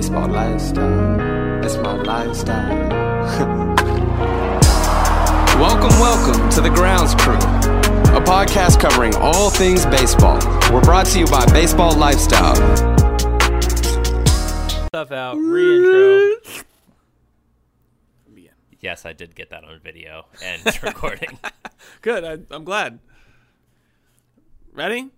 baseball lifestyle. It's my lifestyle. welcome, welcome to the Grounds Crew, a podcast covering all things baseball. We're brought to you by Baseball Lifestyle. Stuff out, reintro. Yes, I did get that on video and recording. Good. I, I'm glad. Ready?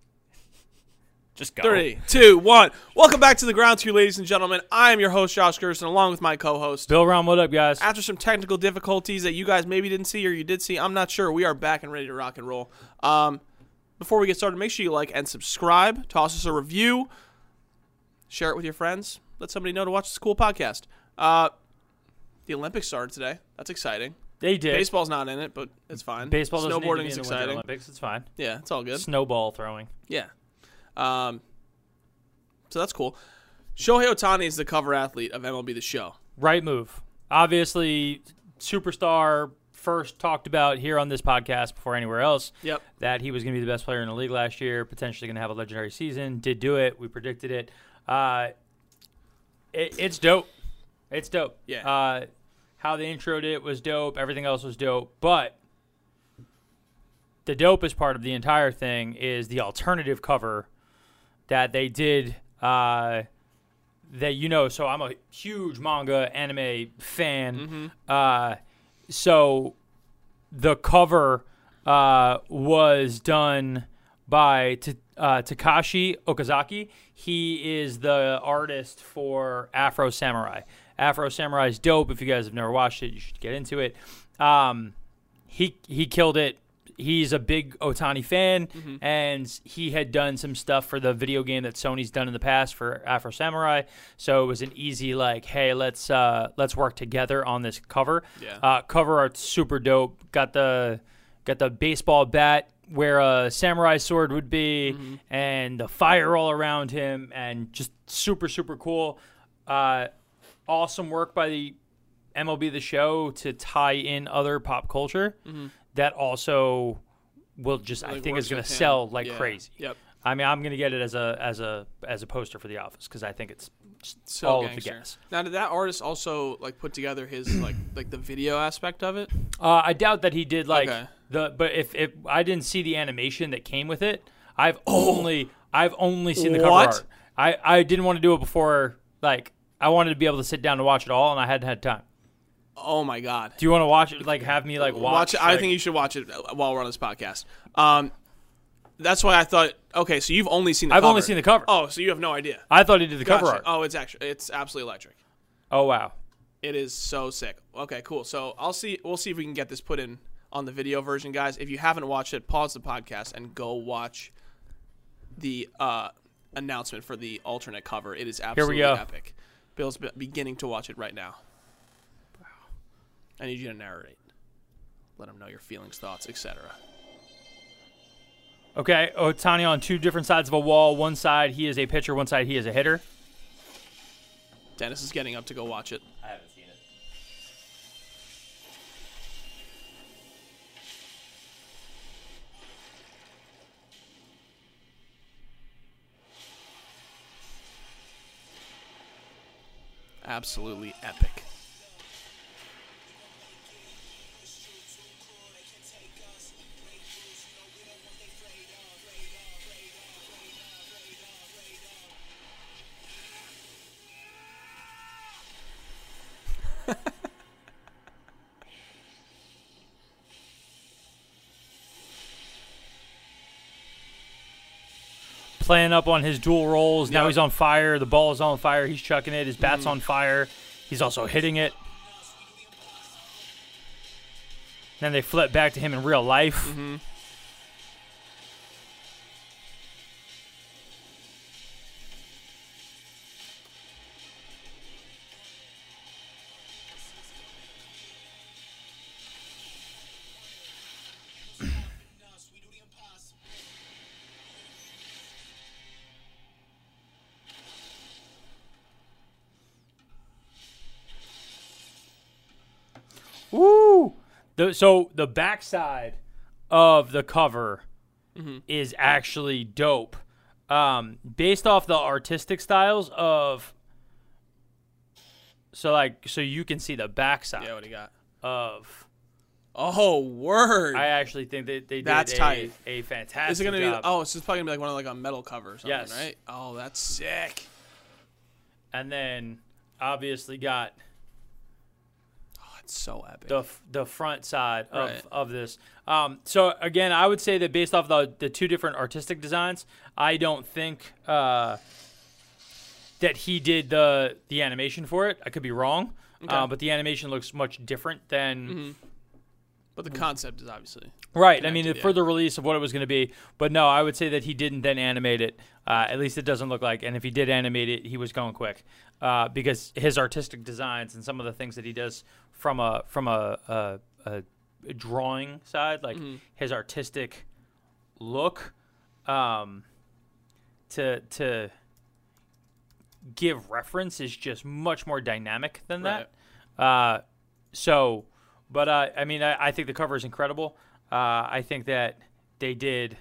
Just go. Three, two, one. Welcome back to the ground crew, ladies and gentlemen. I am your host, Josh Gerson, along with my co-host. Bill Rom, what up, guys? After some technical difficulties that you guys maybe didn't see or you did see, I'm not sure. We are back and ready to rock and roll. Um, before we get started, make sure you like and subscribe. Toss us a review. Share it with your friends. Let somebody know to watch this cool podcast. Uh, the Olympics started today. That's exciting. They did. Baseball's not in it, but it's fine. Baseball doesn't need to be Snowboarding in is the Winter exciting. Olympics. It's fine. Yeah, it's all good. Snowball throwing. Yeah. Um, so that's cool. Shohei Ohtani is the cover athlete of MLB The Show. Right move. Obviously, superstar first talked about here on this podcast before anywhere else. Yep. That he was going to be the best player in the league last year, potentially going to have a legendary season. Did do it. We predicted it. Uh, it it's dope. It's dope. Yeah. Uh, how they introed it was dope. Everything else was dope. But the dopest part of the entire thing is the alternative cover that they did. Uh, that you know, so I'm a huge manga anime fan. Uh, so the cover uh, was done by T- uh, Takashi Okazaki. He is the artist for Afro Samurai. Afro Samurai is dope. If you guys have never watched it, you should get into it. Um, he he killed it. He's a big Ohtani fan, and he had done some stuff for the video game that Sony's done in the past for Afro Samurai. So it was an easy like, hey, let's uh, let's work together on this cover. Yeah. Uh, cover art super dope. Got the got the baseball bat where a samurai sword would be, and the fire all around him, and just super super cool. Uh, awesome work by the MLB The Show to tie in other pop culture that also will just I think is going to sell like Yeah. crazy. Yep. I mean, I'm going to get it as a as a as a poster for the office because I think it's So all of the gangster. gas. Now, did that artist also like put together his like like the video aspect of it? Uh, I doubt that he did like Okay. the, but if if I didn't see the animation that came with it, I've only I've only seen the cover What? art. I I didn't want to do it before like I wanted to be able to sit down and watch it all, and I hadn't had time. Oh my god. Do you want to watch it? Like have me like watch? Watch it. I think you should watch it while we're on this podcast. Um, that's why I thought. Okay, so you've only seen. the I've only seen the cover. Oh, so you have no idea. I thought he did the cover art. Oh, it's actually it's absolutely electric. Oh wow. It is so sick. Okay, cool. So I'll see. We'll see if we can get this put in on the video version, guys. If you haven't watched it, pause the podcast and go watch the uh, announcement for the alternate cover. It is absolutely epic. Bill's beginning to watch it right now. I need you to narrate. Let him know your feelings, thoughts, etc. Okay, Ohtani on two different sides of a wall. One side he is a pitcher. One side he is a hitter. Dennis is getting up to go watch it. I haven't seen it. Absolutely epic. Playing up on his dual roles. Now Yep. he's on fire. The ball is on fire. He's chucking it. His bat's on fire. He's also hitting it. Then they flip back to him in real life. Mm-hmm. The, so the backside of the cover Mm-hmm. is actually dope. Um, based off the artistic styles of So like, so you can see the backside Yeah, what do you got? of. Oh, word. I actually think that they did That's a, tight. a fantastic Is it gonna be? Oh, so it's probably gonna be like one of like a metal cover or something, Yes. right? Oh, that's sick. and then obviously got it's so epic. the f- the front side of, Right. of this. Um, so again, I would say that based off the the two different artistic designs, I don't think uh, that he did the the animation for it. I could be wrong, uh, but the animation looks much different than but the concept is obviously right. I mean, the yeah. further release of what it was going to be. But no, I would say that he didn't then animate it. Uh, at least it doesn't look like. And if he did animate it, he was going quick uh, because his artistic designs and some of the things that he does from a from a, a, a drawing side, like his artistic look, um, to to give reference is just much more dynamic than that. Uh, so, but uh, I mean, I, I think the cover is incredible. Uh, I think that they did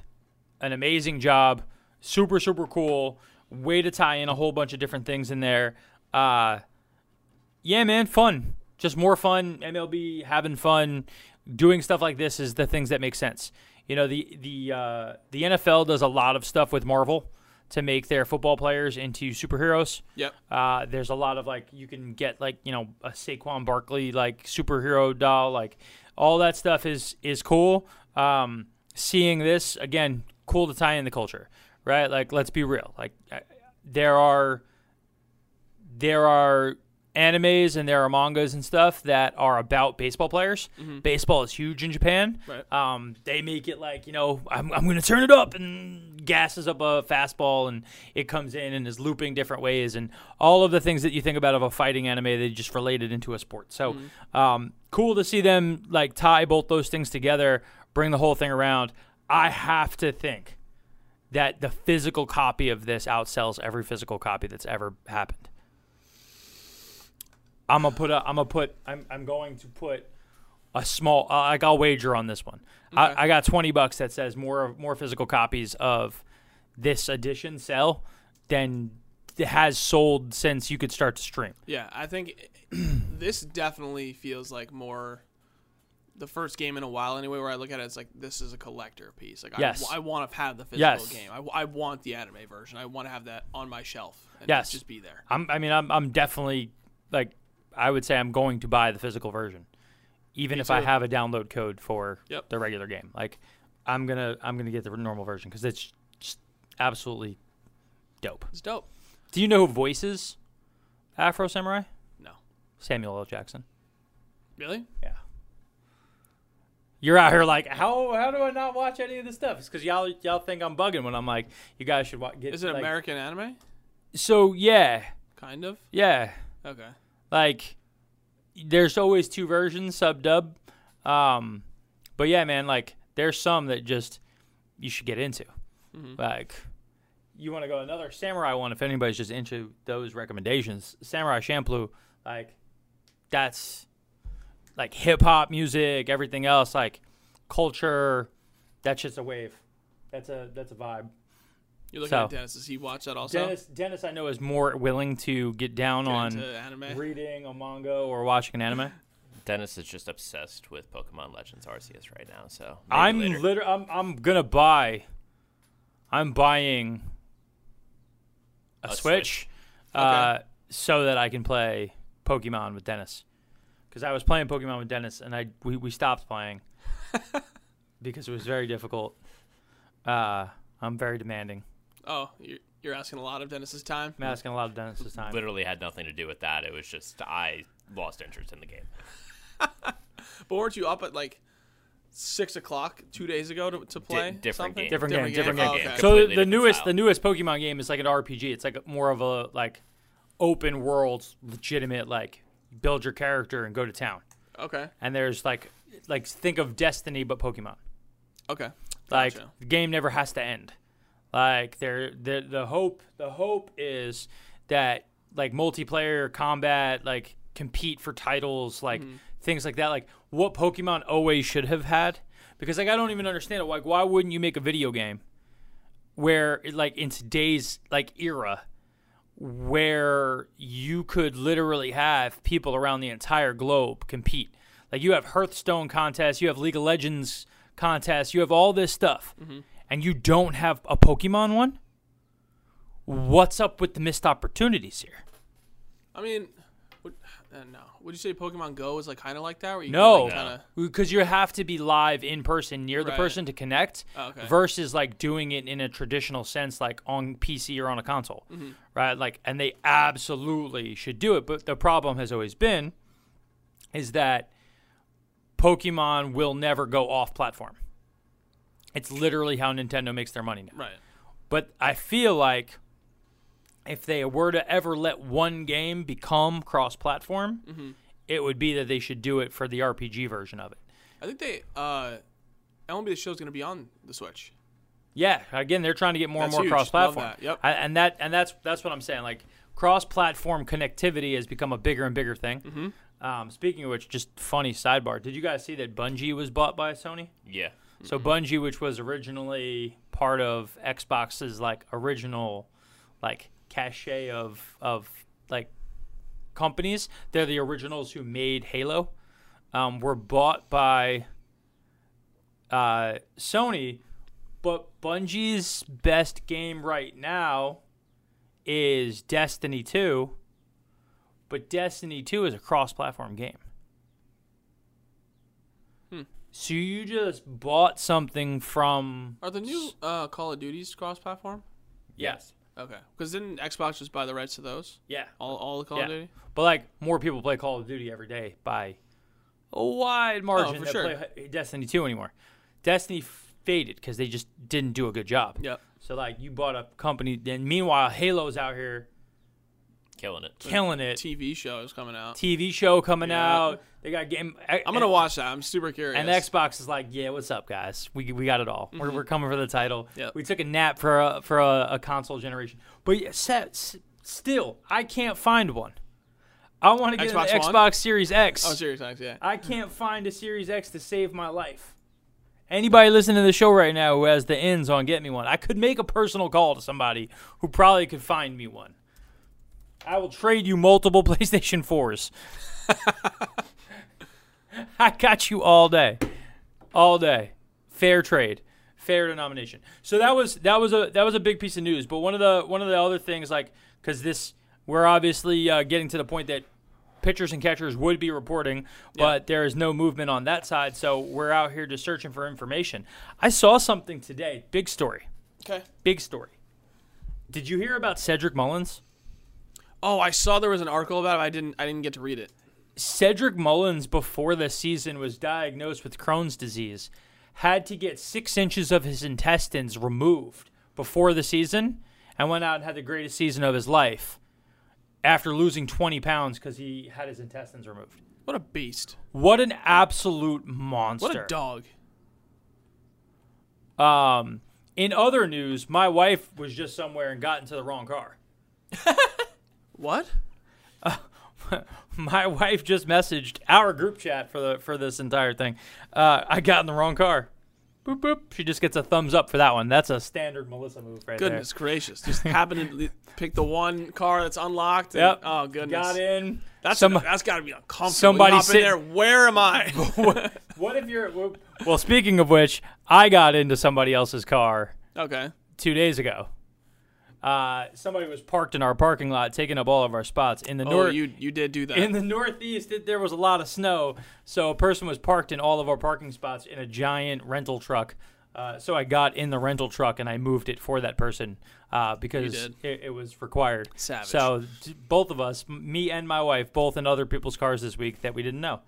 an amazing job. Super, super cool. Way to tie in a whole bunch of different things in there. Uh, yeah, man, fun. Just more fun. MLB having fun, doing stuff like this is the things that make sense. You know, the the uh, the NFL does a lot of stuff with Marvel to make their football players into superheroes. Yep. Uh, there's a lot of like you can get like you know a Saquon Barkley like superhero doll like all that stuff is is cool. Um, seeing this again, cool to tie in the culture, right? Like let's be real. Like uh, there are there are animes and there are mangas and stuff that are about baseball players. Baseball is huge in Japan. Right. Um, they make it like you know I'm I'm gonna turn it up and gasses up a fastball and it comes in and is looping different ways and all of the things that you think about of a fighting anime they just related into a sport. So um, cool to see them like tie both those things together, bring the whole thing around. I have to think that the physical copy of this outsells every physical copy that's ever happened. I'm gonna put a. I'm gonna put. I'm. I'm going to put a small. Uh, like I'll wager on this one. Okay. I, I got twenty bucks that says more more physical copies of this edition sell than has sold since you could start to stream. Yeah, I think this definitely feels like more the first game in a while anyway where I look at it it's like this is a collector piece. Like Yes. I, want to have the physical Yes. game. I, I want the anime version. I want to have that on my shelf and Yes. just be there. I'm. I mean, I'm. I'm definitely like. I would say I'm going to buy the physical version, even Me if I have a download code for Yep. the regular game. Like, I'm gonna. I'm gonna get the normal version because it's just absolutely dope. It's dope. Do you know who voices Afro Samurai? No. Samuel L. Jackson. Really? Yeah. You're out here like, how how do I not watch any of this stuff? It's because y'all y'all think I'm bugging when I'm like, you guys should wa- get. Is it like- American anime? So yeah, Kind of. yeah. Okay. Like, there's always two versions, sub dub. Um, but yeah, man, like there's some that just you should get into. Like, you want to go another samurai one if anybody's just into those recommendations. Samurai Champloo, like that's like hip hop music, everything else, like culture. That's just a wave. That's a that's a vibe. You're looking So- at Dennis. Does he watch that also? Dennis, Dennis, I know is more willing to get down Get on anime. reading a manga or watching an anime. Dennis is just obsessed with Pokemon Legends Arceus right now. So I'm literally, I'm, I'm gonna buy. I'm buying a, A Switch, Switch. uh, so that I can play Pokemon with Dennis. Because I was playing Pokemon with Dennis, and I we, we stopped playing because it was very difficult. Uh, I'm very demanding. Oh, you're, you're asking a lot of Dennis's time. I'm asking a lot of Dennis's time. literally had nothing to do with that. It was just I lost interest in the game. But weren't you up at like six o'clock two days ago to, to play? different something? game. Different game, different Oh, game. okay. So Completely the newest, style. the newest Pokemon game is like an RPG. It's like more of a like open world, legitimate like build your character and go to town. Okay. And there's like like think of Destiny but Pokemon. Okay. Like Gotcha. the game never has to end. Like there, the the hope the hope is that like multiplayer combat, like compete for titles, like mm-hmm. things like that. Like what Pokemon always should have had. Because like I don't even understand it. Like why wouldn't you make a video game where like in today's like era where you could literally have people around the entire globe compete. Like you have Hearthstone contests, you have League of Legends contests, you have all this stuff, mm-hmm. And you don't have a Pokemon one. What's up with the missed opportunities here? I mean, would, uh, no. Would you say Pokemon Go is like kind of like that? Where you No, like, kinda, because you have to be live in person near the Right. person to connect, Oh, okay. versus like doing it in a traditional sense, like on PC or on a console, Mm-hmm. right? Like, and they absolutely should do it. But the problem has always been is that Pokemon will never go off platform. It's literally how Nintendo makes their money now. right. But I feel like if they were to ever let one game become cross platform, Mm-hmm. it would be that they should do it for the RPG version of it. I think they uh, MLB the Show is going to be on the Switch. Yeah, again, they're trying to get more That's and more cross platform. Yep. and that and that's that's what I'm saying. Like cross platform connectivity has become a bigger and bigger thing. Mm-hmm. Um, speaking of which, just funny sidebar: Did you guys see that Bungie was bought by Sony? Yeah. So Bungie, which was originally part of Xbox's like original, like cachet of of like companies, they're the originals who made Halo. Um, were bought by uh, Sony, but Bungie's best game right now is Destiny Two. But Destiny Two is a cross-platform game. So you just bought something from Are the new uh, Call of Duties cross-platform? yes, Okay. Because didn't Xbox just buy the rights to those? yeah, All, all the Call yeah. of Duty? But like more people play Call of Duty every day by a wide margin Oh, for than sure. play Destiny Two anymore. Destiny faded because they just didn't do a good job. Yep. So like you bought a company, then meanwhile Halo's out here Killing it. killing it. TV show is coming out. TV show coming Yeah. out. They got game. I'm gonna watch that. I'm super curious. And Xbox is like, yeah, what's up, guys? We, we got it all. We're, we're coming for the title. Mm-hmm. Yep. We took a nap for a, for a, a console generation, but yeah, se- s- still, I can't find one. I want to get Xbox an One? Xbox Series X. Oh, serious, thanks. Yeah. I can't find a Series X to save my life. Anybody listening to the show right now who has the ends on get me one, I could make a personal call to somebody who probably could find me one. I will trade you multiple PlayStation 4s. I got you all day. All day. Fair trade. Fair denomination. So that was that was a that was a big piece of news, but one of the one of the other things like cuz this we're obviously uh, getting to the point that pitchers and catchers would be reporting, but there is no movement on that side. So we're out here just searching for information. I saw something today. Big story. Okay. Big story. Did you hear about Cedric Mullins? Oh, I saw there was an article about it. I didn't. I didn't get to read it. Cedric Mullins, before the season, was diagnosed with Crohn's disease, had to get six inches of his intestines removed before the season, and went out and had the greatest season of his life after losing 20 pounds because he had his intestines removed. What a beast. What an absolute monster. What a dog. Um, in other news, my wife was just somewhere and got into the wrong car. What? my wife just messaged our group chat for the for this entire thing. Uh, I got in the wrong car. Boop boop. She just gets a thumbs up for that one. That's a standard Melissa move right there. Goodness gracious. Just happened to pick the one car that's unlocked. And. Yep. Oh goodness. Got in. That's Some- that's got to be uncomfortable. somebody You hop in there. Where am I? What if you're? Well, speaking of which, I got into somebody else's car okay. two days ago. Uh, somebody was parked in our parking lot, taking up all of our spots in the Oh, north. you you did do that. In the Northeast, it, there was a lot of snow, so a person was parked in all of our parking spots in a giant rental truck. Uh, so I got in the rental truck and I moved it for that person uh, because it, it was required. Savage. So t- both of us, me and my wife, both in other people's cars this week that we didn't know.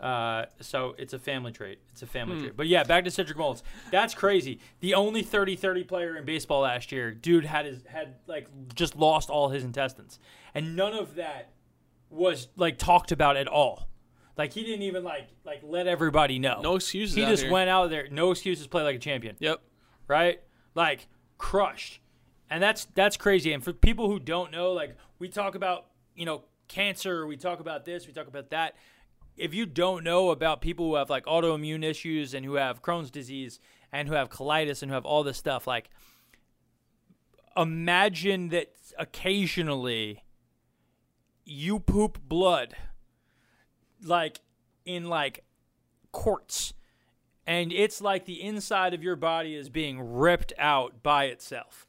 Uh, so it's a family trait. It's a family Hmm. trait. But yeah, back to Cedric Mullins. That's crazy. The only 30-30 player in baseball last year, dude had his had like just lost all his intestines, and none of that was like talked about at all. Like he didn't even like like let everybody know. No excuses He just here. went out there, no excuses, play like a champion Yep. right? Like crushed. And that's that's crazy. And for people who don't know, like we talk about, you know, cancer, we talk about this, we talk about that. If you don't know about people who have like autoimmune issues and who have Crohn's disease and who have colitis and who have all this stuff, like imagine that occasionally you poop blood like in like quartz and it's like the inside of your body is being ripped out by itself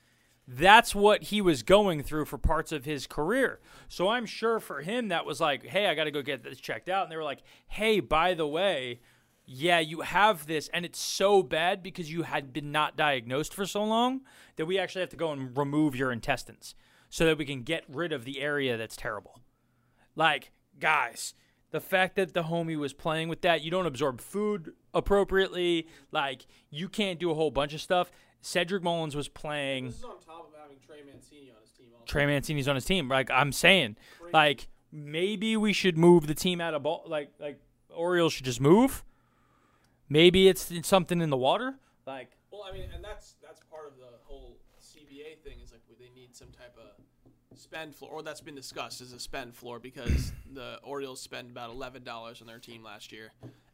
that's what he was going through for parts of his career so i'm sure for him that was like hey i got to go get this checked out and they were like hey by the way yeah, you have this, and it's so bad because you had been not diagnosed for so long that we actually have to go and remove your intestines so that we can get rid of the area that's terrible. Like, guys, the fact that the homie was playing with that, you don't absorb food appropriately, like, you can't do a whole bunch of stuff. Cedric Mullins was playing. This is on top of having Trey Mancini on his team. Trey Mancini's on his team. Like I'm saying, like maybe we should move the team out of ball. Like like Orioles should just move. Maybe it's, it's something in the water. Like Well, I mean, and that's that's part of the whole CBA thing is like they need some type of spend floor, or that's been discussed as a spend floor because the Orioles spent about eleven dollars on their team last year,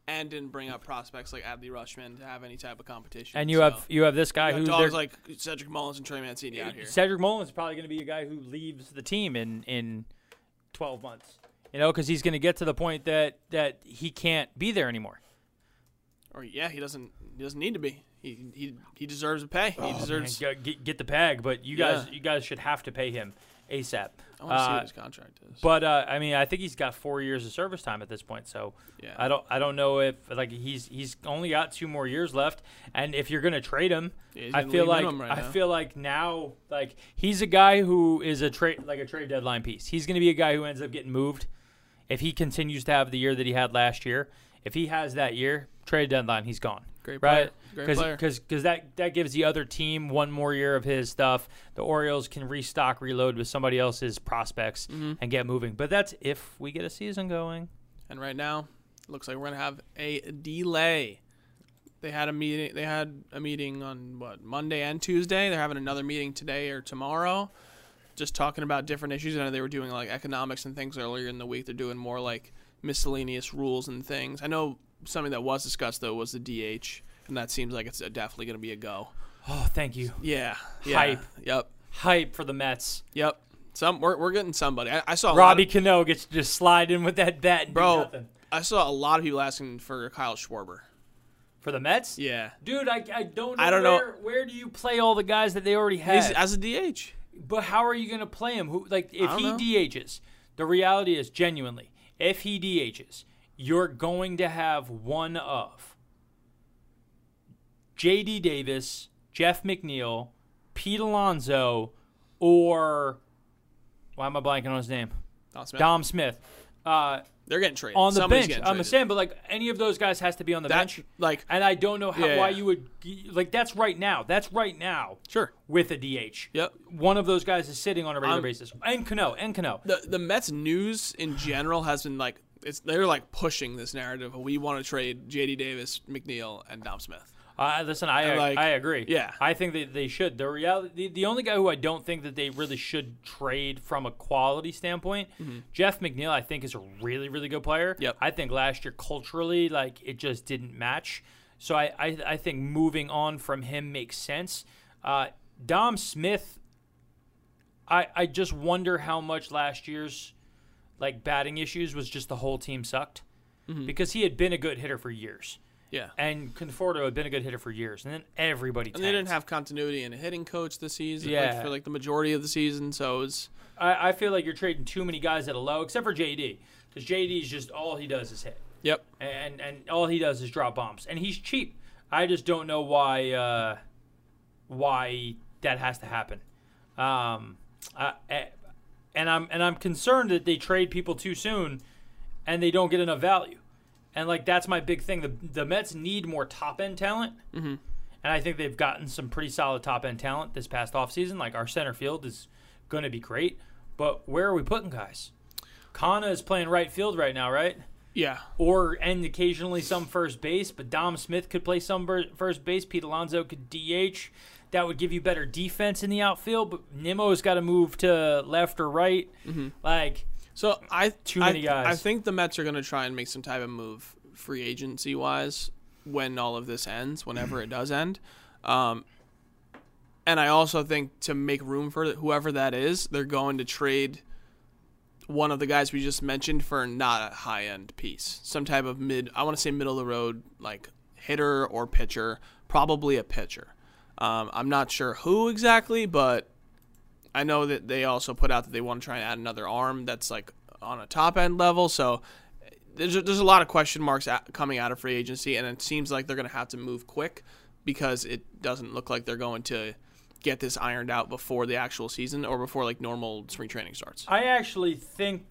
and didn't bring up prospects like Adley Rutschman to have any type of competition. and you So, have you have this guy you who dogs like Cedric Mullins and Trey Mancini out here. Cedric Mullins is probably going to be a guy who leaves the team in in 12 months. You know, because he's going to get to the point that that he can't be there anymore. Or yeah, he doesn't he doesn't need to be. He he, he deserves a pay. He oh, Man, deserves. get, get, get the bag, but you guys Yeah. you guys should have to pay him ASAP. I want to see Uh, what his contract is. But uh, I mean, I think he's got four years of service time at this point. So Yeah. I don't, I don't know if like he's he's only got two more years left. And if you're gonna trade him, Yeah, I feel like right I now. feel like now like he's a guy who is a trade like a trade deadline piece. He's gonna be a guy who ends up getting moved if he continues to have the year that he had last year. If he has that year, trade deadline, he's gone. Great right? player. Great player. Because that that gives the other team one more year of his stuff. The Orioles can restock, reload with somebody else's prospects, Mm-hmm. and get moving. But that's if we get a season going. And right now, it looks like we're gonna have a delay. They had a meeting. They had a meeting on what Monday and Tuesday. They're having another meeting today or tomorrow, just talking about different issues. I know they were doing like economics and things earlier in the week. They're doing more like miscellaneous rules and things. I know something that was discussed though was the DH, and that seems like it's definitely gonna be a go. Oh, thank you. Yeah. yeah. Hype. Yep. Hype for the Mets. Yep. Some we're, we're getting somebody. I, I saw Robbie of- Cano gets to just slide in with that bat and do bro. nothing. I saw a lot of people asking for Kyle Schwarber. For the Mets? Yeah. Dude, I, I don't know. I don't know. where, Where do you play all the guys that they already have? as a DH. But how are you going to play him? Who like if he DHs? The reality is genuinely, if he DHs, you're going to have one of J.D. Davis, Jeff McNeil, Pete Alonso, or why am I blanking on his name? Dom Smith. Dom Smith. Uh, They're getting traded. on the Somebody's bench. I'm saying, but like any of those guys has to be on the That bench. like And I don't know how Yeah, why yeah. you would like that's right now. That's right now sure. with a DH. Yep. One of those guys is sitting on a regular Um, basis. And Cano, and Cano. The the Mets news in general has been like it's they're like pushing this narrative. We want to trade J.D. Davis, McNeil, and Dom Smith. Uh, listen, I like, I agree. yeah. I think that they should. The reality, the, the only guy who I don't think that they really should trade from a quality standpoint, Jeff McNeil, I think is a really really good player. Mm-hmm. Yep. I think last year culturally, like it just didn't match. So I I, I think moving on from him makes sense. Uh, Dom Smith, I I just wonder how much last year's like batting issues was just the whole team sucked. Because he had been a good hitter for years Yeah. and Conforto had been a good hitter for years, and then everybody. And they didn't have continuity in a hitting coach this season, like, Yeah. for like the majority of the season. So it was I, I feel like you're trading too many guys at a low, except for JD, because JD is just all he does is hit, yep. and and all he does is drop bombs, and he's cheap. I just don't know why uh, why that has to happen. Um, I- and I'm and I'm concerned that they trade people too soon, and they don't get enough value. And like that's my big thing. The the Mets need more top end talent. Mm-hmm. And I think they've gotten some pretty solid top end talent this past offseason. Like our center field is going to be great. But where are we putting guys? Canha is playing right field right now, right? Yeah. Or and occasionally some first base. But Dom Smith could play some first base. Pete Alonso could DH. That would give you better defense in the outfield. But Nimmo's got to move to left or right. Like So I Too I- many guys. I think the Mets are going to try and make some type of move free agency wise when all of this ends, whenever it does end. Um, And I also think to make room for whoever that is, they're going to trade one of the guys we just mentioned for not a high end piece. Some type of mid, I want to say middle of the road, like hitter or pitcher, probably a pitcher. Um, I'm not sure who exactly, but I know that they also put out that they want to try and add another arm that's like on a top end level. So there's a, there's a lot of question marks at, coming out of free agency, and it seems like they're going to have to move quick because it doesn't look like they're going to get this ironed out before the actual season or before like normal spring training starts. I actually think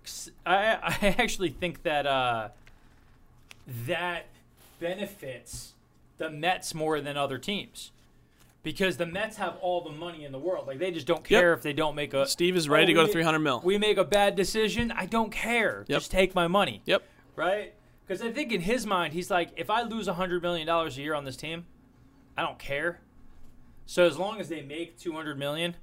I, I actually think that uh, that benefits the Mets more than other teams because the Mets have all the money in the world. Like they just don't care if they don't make a. Steve is ready to Oh, go to 300 mil. We make a bad decision. I don't care. Yep. Just take my money. Yep. Right? Because I think in his mind, he's like, if I lose hundred million dollars a year on this team, I don't care. So as long as they make two hundred million,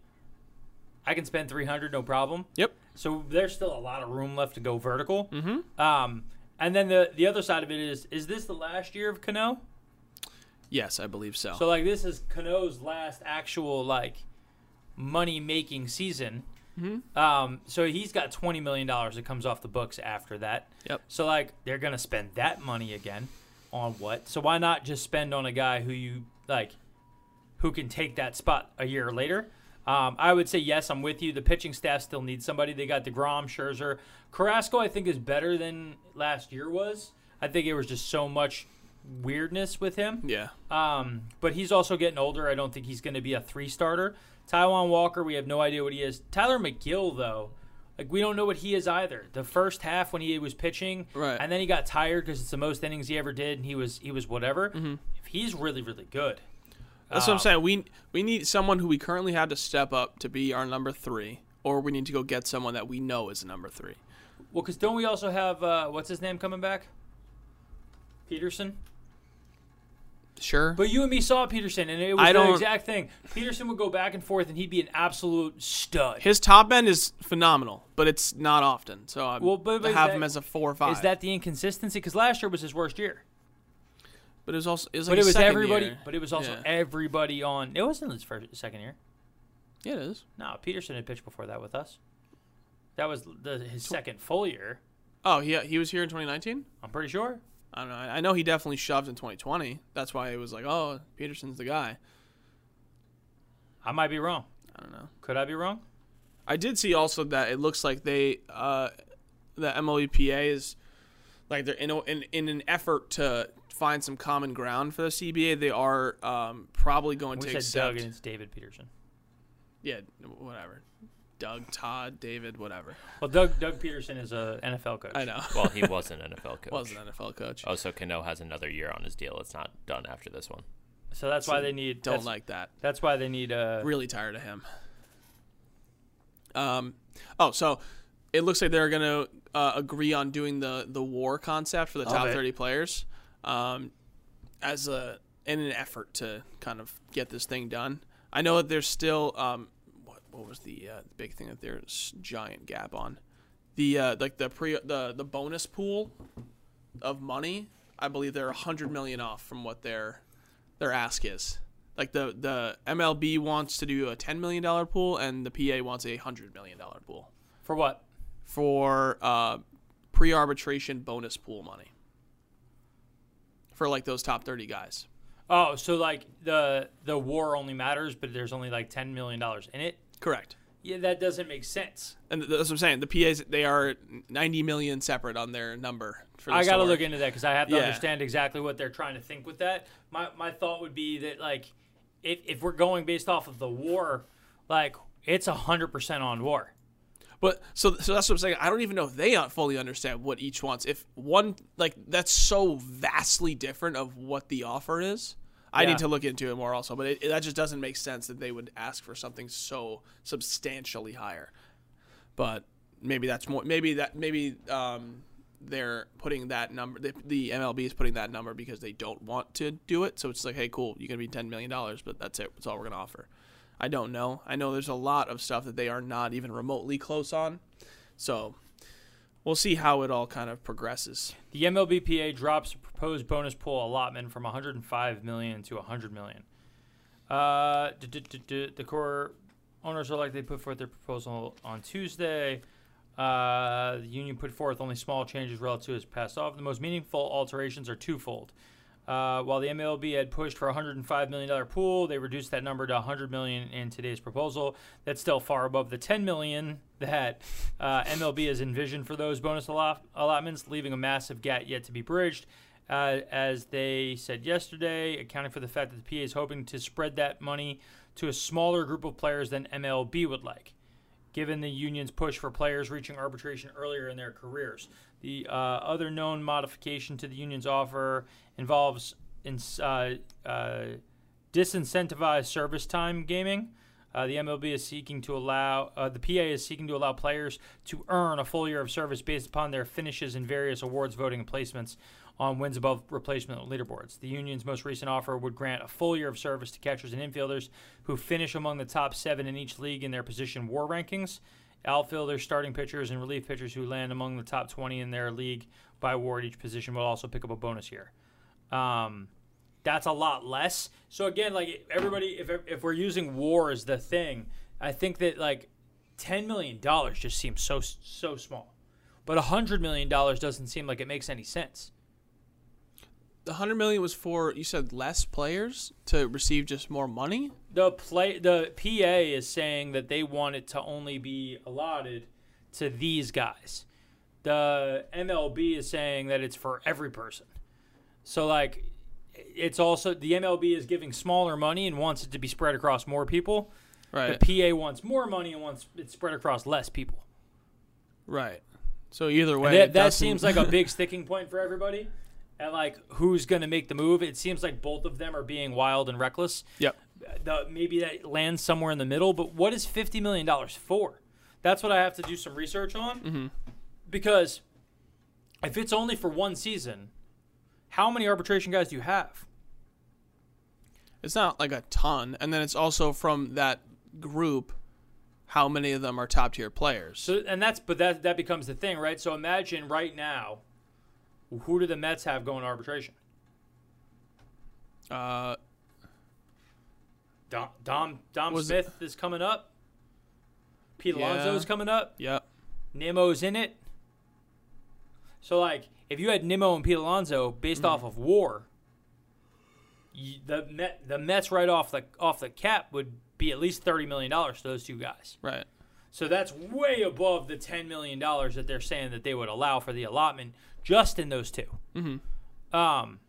I can spend three hundred, no problem. Yep. So there's still a lot of room left to go vertical. Mm-hmm. Um, and then the the other side of it is, is this the last year of Cano? Yes, I believe so. So like this is Cano's last actual like money making season. Mm-hmm. Um, so he's got twenty million dollars that comes off the books after that. Yep. So like they're gonna spend that money again on what? So why not just spend on a guy who you like, who can take that spot a year later? Um, I would say yes, I'm with you. The pitching staff still needs somebody. They got deGrom, Scherzer, Carrasco. I think is better than last year was. I think it was just so much weirdness with him. yeah. Um, but he's also getting older. I don't think he's going to be a three starter. Taijuan Walker, we have no idea what he is. Tylor Megill, though, like we don't know what he is either. The first half when he was pitching, Right. and then he got tired because it's the most innings he ever did, and he was he was whatever. Mm-hmm. If he's really really good, That's what I'm Um, saying. We we need someone who we currently have to step up to be our number three, or we need to go get someone that we know is a number three. well, because don't we also have uh, what's his name coming back? Peterson. Sure. But you and me saw Peterson, and it was I the exact thing. Peterson would go back and forth, and he'd be an absolute stud. His top end is phenomenal, but it's not often. So I Well, but- but have that- him as a four or five. Is that the inconsistency? Because last year was his worst year. But it was also it was But it was everybody. year. But it was also Yeah. everybody on. It wasn't his first, second year. Yeah, it is. No, Peterson had pitched before that with us. That was the, his second full year. Oh, he he was here in 2019. I'm pretty sure. I don't know. I know he definitely shoved in 2020. That's why it was like, oh, Peterson's the guy. I might be wrong. I don't know. Could I be wrong? I did see also that it looks like they, uh, the MLBPA is like they're in, a, in in an effort to find some common ground for the CBA. They are um, probably going We to said accept. Doug and it's David Peterson. yeah, whatever. Doug, Todd, David, whatever. Well, Doug Doug Pederson is a NFL coach. I know. Well, he was an NFL coach. Was an NFL coach. Oh, so Cano has another year on his deal. It's not done after this one. So that's why they need. Don't that's, like that. That's why they need. Uh, really tired of him. Um, oh, so it looks like they're going to uh, agree on doing the the war concept for the top it. thirty players, um, as a in an effort to kind of get this thing done. I know that there's still um, what was the uh, big thing that there's giant gap on the uh, like the pre the the bonus pool of money. I believe they're a hundred million off from what their their ask is. Like the the MLB wants to do a ten million dollar pool, and the PA wants a hundred million dollar pool for what? for uh, pre arbitration bonus pool money for like those top thirty guys. Oh, so like the the war only matters, but there's only like ten million dollars in it. Correct. Yeah, that doesn't make sense. And that's what I'm saying. The PAs they are ninety million separate on their number. For I got to look into that because I have to Yeah. understand exactly what they're trying to think with that. My my thought would be that like if if we're going based off of the war, like it's hundred percent on war. But so so that's what I'm saying. I don't even know if they fully understand what each wants. If one like that's so vastly different of what the offer is. I Yeah. need to look into it more also, but it, it- that just doesn't make sense that they would ask for something so substantially higher. But maybe that's more. Maybe that maybe um, they're putting that number. The, the MLB is putting that number because they don't want to do it. So it's like, hey, cool, you're gonna be ten million dollars, but that's it. That's all we're gonna offer. I don't know. I know there's a lot of stuff that they are not even remotely close on. So we'll see how it all kind of progresses. The MLBPA drops the proposed bonus pool allotment from 105 million to 100 million. Uh, d- d- d- the core owners are likely to put forth their proposal on Tuesday. Uh, the union put forth only small changes relative to its past off. The most meaningful alterations are twofold. Uh, while the MLB had pushed for a 105 million dollar pool, they reduced that number to 100 million in today's proposal. That's still far above the 10 million that uh, MLB has envisioned for those bonus allot- allotments, leaving a massive gap yet to be bridged. Uh, as they said yesterday, accounting for the fact that the PA is hoping to spread that money to a smaller group of players than MLB would like given the union's push for players reaching arbitration earlier in their careers. The uh, other known modification to the union's offer involves ins- uh, uh, disincentivized service time gaming. Uh, the MLB is seeking to allow uh, the PA is seeking to allow players to earn a full year of service based upon their finishes in various awards voting and placements on wins above replacement leaderboards. The union's most recent offer would grant a full year of service to catchers and infielders who finish among the top seven in each league in their position war rankings. Outfielders, starting pitchers, and relief pitchers who land among the top 20 in their league by war at each position will also pick up a bonus year. Um, that's a lot less. So again, like everybody, if if we're using war as the thing, I think that like ten million dollars just seems so so small, but a hundred million dollars doesn't seem like it makes any sense. The hundred million was for you said less players to receive just more money. The play the PA is saying that they want it to only be allotted to these guys. The MLB is saying that it's for every person. So like it's also the MLB is giving smaller money and wants it to be spread across more people. Right. The PA wants more money and wants it spread across less people. right. So either way, And that, that seems like a big sticking point for everybody. And like who's going to make the move? It seems like both of them are being wild and reckless. Yep. The, maybe that lands somewhere in the middle, but what is $50 million for? That's what I have to do some research on. Mm-hmm. Because if it's only for one season, how many arbitration guys do you have? It's not like a ton, and then it's also from that group. How many of them are top tier players? So and that's but that that becomes the thing, right? So imagine right now, who do the Mets have going to arbitration? uh, Dom Dom, Dom Smith is coming up. Pete Yeah. is coming up. yep. Nimmo's in it. So like, if you had Nimmo and Pete Alonso based off of WAR, you, the Met, the Mets right off the off the cap would be at least thirty million dollars to those two guys. Right. So that's way above the ten million dollars that they're saying that they would allow for the allotment just in those 2 Mm-hmm. Um,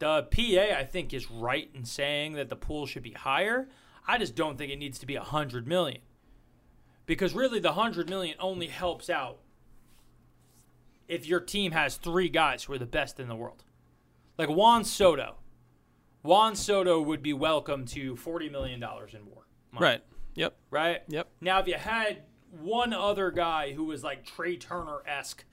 the PA I think is right in saying that the pool should be higher. I just don't think it needs to be a hundred million, because really the hundred million only helps out if your team has three guys who are the best in the world, like Juan Soto. Juan Soto would be welcome to forty million dollars in war. money, Right. Yep. Right. Yep. Now, if you had one other guy who was like Trea Turner esque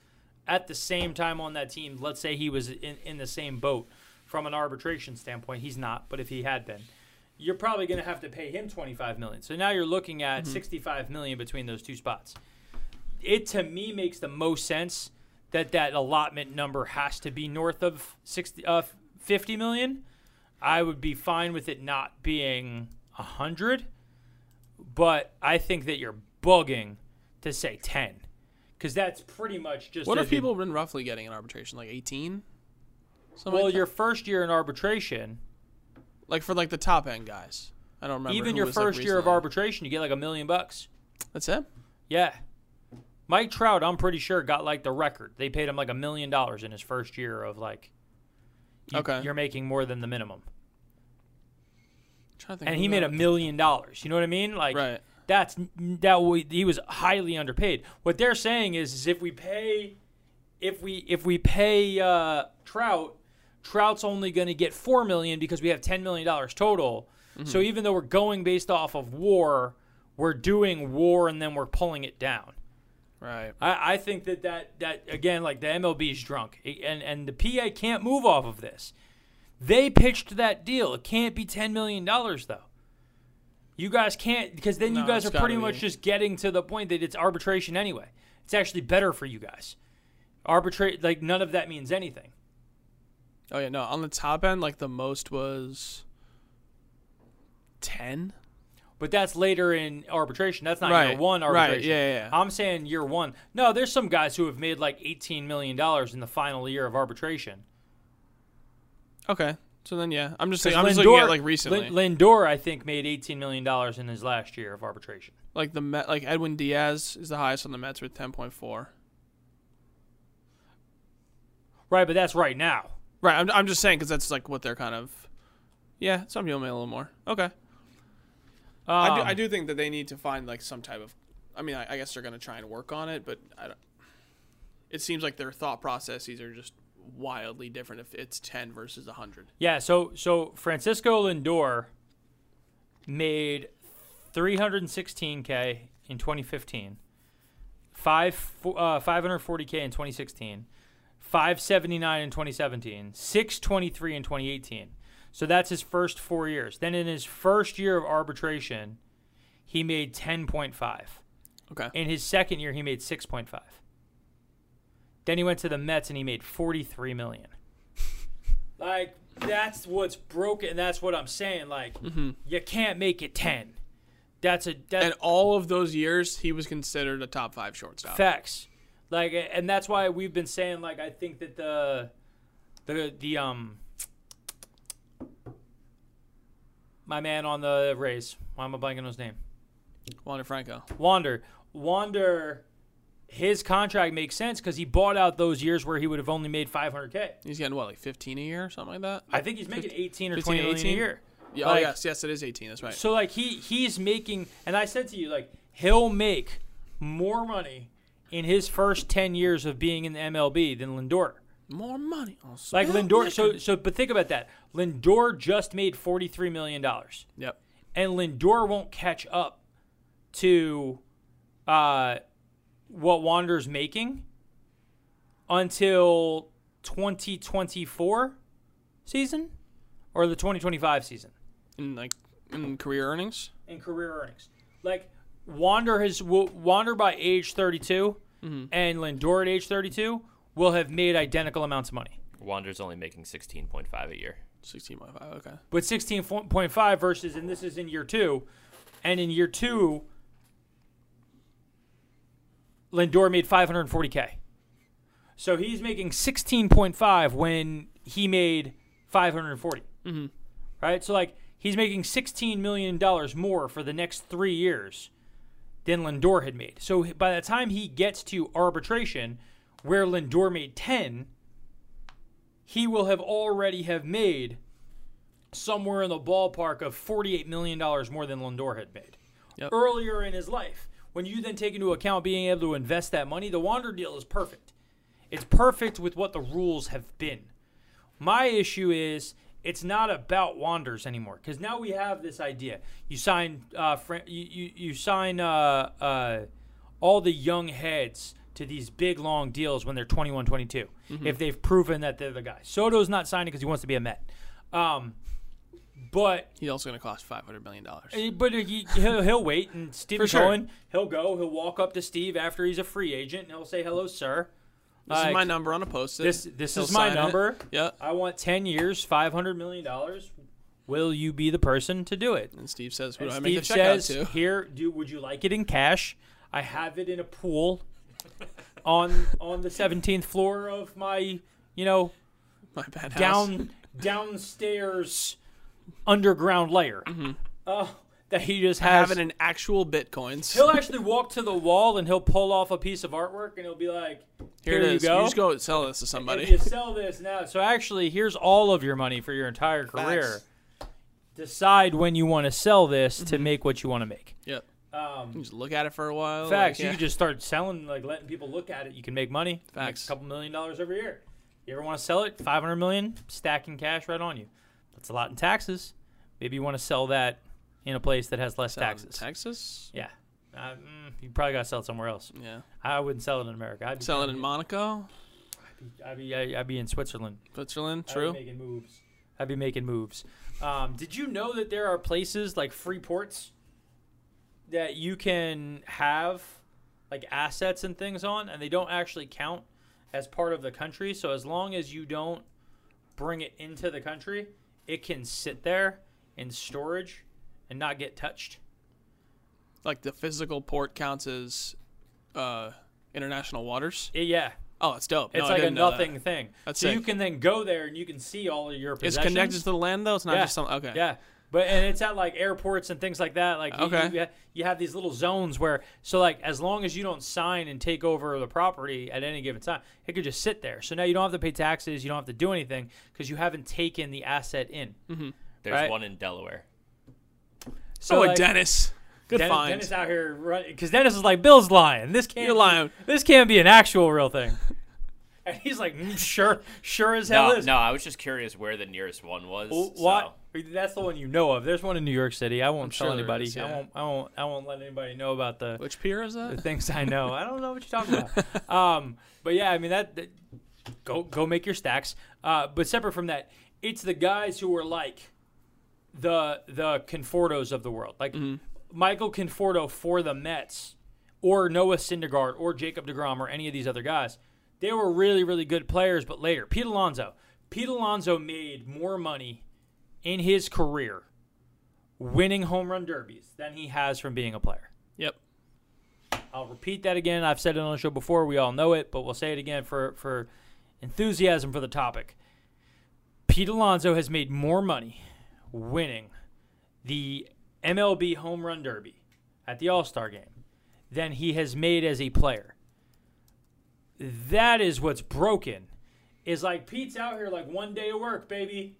at the same time on that team, let's say he was in, in the same boat from an arbitration standpoint, he's not, but if he had been, you're probably going to have to pay him 25 million. So now you're looking at 65 million between those two spots. It to me makes the most sense that that allotment number has to be north of 60 uh, 50 million. I would be fine with it not being 100 but I think that you're bugging to say 10 because that's pretty much just What have people been roughly getting in arbitration? Like eighteen. Well like, your first year in arbitration like for like the top end guys. I don't remember. even your was, like, first year of arbitration you get like a million bucks That's it. yeah Mike Trout I'm pretty sure got like the record they paid him like a million dollars in his first year of like you, Okay. you're making more than the minimum trying to think and he made a million dollars you know what I mean like Right. That's that w- he was highly underpaid. What they're saying is, is if we pay, if we if we pay uh, Trout, Trout's only going to get four million because we have ten million dollars total. So even though we're going based off of war, we're doing war and then we're pulling it down. Right. I, I think that, that that again, like the MLB is drunk, and and the PA can't move off of this. They pitched that deal. It can't be ten million dollars though. You guys can't because then you guys are pretty much be. just getting to the point that it's arbitration anyway. It's actually better for you guys. Arbitrate like none of that means anything. Oh yeah, no. On the top end, like the most was ten. But that's later in arbitration. That's not Right, year one right, arbitration. yeah, yeah, yeah. I'm saying year one. No, there's some guys who have made like 18 million dollars in the final year of arbitration. Okay, so then yeah, I'm just saying. I'm just looking at like recently, Lindor, I think, made 18 million dollars in his last year of arbitration. like the Met, like Edwin Diaz is the highest on the Mets with 10.4. Right, but that's right now. Right, I'm, I'm just saying because that's like what they're kind of. Yeah, some people make a little more. Okay, I do Um, I do think that they need to find like some type of. I mean, I, I guess they're going to try and work on it, but I don't. It seems like their thought processes are just wildly different if it's 10 versus 100. Yeah, so so Francisco Lindor made 316k in 2015, five uh, 540k in 2016, 579 in 2017, 623 in 2018. So that's his first four years. Then in his first year of arbitration, he made 10.5. Okay. In his second year, he made 6.5. Then he went to the Mets and he made 43 million. like that's what's broken. That's what I'm saying. Like you can't make it 10. That's a that's And all of those years, he was considered a top five shortstop. facts. Like and that's why we've been saying like I think that the the the um my man on the Rays. Why am I blanking on his name? Wander Franco. Wander. Wander, his contract makes sense because he bought out those years where he would have only made 500K. He's getting what, like 15 a year or something like that? I think he's making 18 or 15, 20 million 18? a year. Yeah, Like- oh, yes, yes, it is 18. That's right. So like he he's making, and I said to you like he'll make more money in his first 10 years of being in the MLB than Lindor. More money. Oh, Like Lindor. So so but think about that. Lindor just made 43 million dollars. Yep. and Lindor won't catch up to uh, what Wander's making until 2024 season or the 2025 season In like in career earnings. in career earnings. Like Wander has will, Wander by age 32 mm-hmm. and Lindor at age 32 will have made identical amounts of money. Wander's only making 16.5 a year. 16.5. Okay. But 16.5 versus, and this is in year two, and in year two, Lindor made 540K. So he's making 16.5 when he made 540. Mm-hmm. Right? So, like, he's making $16 million more for the next three years than Lindor had made. So by the time he gets to arbitration, where Lindor made 10, he will have already have made somewhere in the ballpark of $48 million more than Lindor had made Yep. earlier in his life. When you then take into account being able to invest that money, the Wander deal is perfect. It's perfect with what the rules have been. My issue is it's not about Wanders anymore because now we have this idea. You sign, uh, fr- you, you, you sign uh, uh, all the young heads to these big long deals when they're 21, 22 if they've proven that they're the guy. Soto's not signing because he wants to be a Met. Um, but He's also going to cost 500 million dollars. But he, he'll, he'll wait, and Steve sure. Cohen, he'll go, he'll walk up to Steve after he's a free agent, and he'll say, "Hello, sir. This is my number on a post-it. This this He'll is my sign it. number. Yeah. I want ten years, five hundred million dollars. Will you be the person to do it?" And Steve says, "Who do I make the check out to?" "Here, do would you like it in cash? I have it in a pool on on the seventeenth floor of my, you know, My bad house. down downstairs underground layer. Uh, that he just has. Have it in actual bitcoins. He'll actually walk to the wall and he'll pull off a piece of artwork and he'll be like, "Here, Here it you is. go. just go sell this to If you sell this now, so actually, here's all of your money for your entire career. Facts. Decide when you want to sell this to make what you want to make. yep. Um, You just look at it for a while. facts. like, yeah. You can just start selling, like letting people look at it. You can make money. Make Facts. a couple million dollars every year. You ever want to sell it? Five hundred million, stacking cash right on you. That's a lot in taxes. Maybe you want to sell that in a place that has less Sell taxes. Texas. Yeah. Uh, mm, you probably got to sell it somewhere else. Yeah. I wouldn't sell it in America. I'd be Sell it in Monaco, I'd be, I'd, I'd be in Switzerland. Switzerland. I'd True. be making moves. I'd be making moves. Um, did you know that there are places like free ports that you can have like assets and things on, and they don't actually count as part of the country. So as long as you don't bring it into the country, it can sit there in storage and not get touched. Like the physical port counts as uh, international waters. Yeah, Oh, it's dope. it's No, I like a nothing thing. That's so you can then go there and you can see all of your It's connected to the land though. It's not yeah. just something. Okay. Yeah. But and it's at like airports and things like that. Like you- Okay. you, you have these little zones where so like as long as you don't sign and take over the property at any given time, it could just sit there. So now you don't have to pay taxes, you don't have to do anything because you haven't taken the asset in. There's Right. one in Delaware. So oh, like, Dennis. Good Dennis, find. Dennis out here running because Dennis is like Bill's lying. This can't You're be- lying. This can't be an actual real thing. and he's like, "Mm, sure, sure as hell No, is. no, I was just curious where the nearest one was. Well, so- What? That's the one you know of. There's one in New York City. I won't sure tell there anybody. is, I won't. I won't. I won't let anybody know about the, Which pier is that? the things I know. I don't know what you're talking about. um, but yeah, I mean that, that- Go go make your stacks. Uh, but separate from that, it's the guys who are like the the Confortos of the world, like Michael Conforto for the Mets, or Noah Syndergaard, or Jacob deGrom, or any of these other guys. They were really really good players, but later, Pete Alonso. Pete Alonso made more money in his career winning home run derbies than he has from being a player. Yep. I'll repeat that again. I've said it on the show before. We all know it, but we'll say it again for, for enthusiasm for the topic. Pete Alonso has made more money winning the MLB home run derby at the All Star game than he has made as a player. That is what's broken. Is like Pete's out here like one day of work, baby.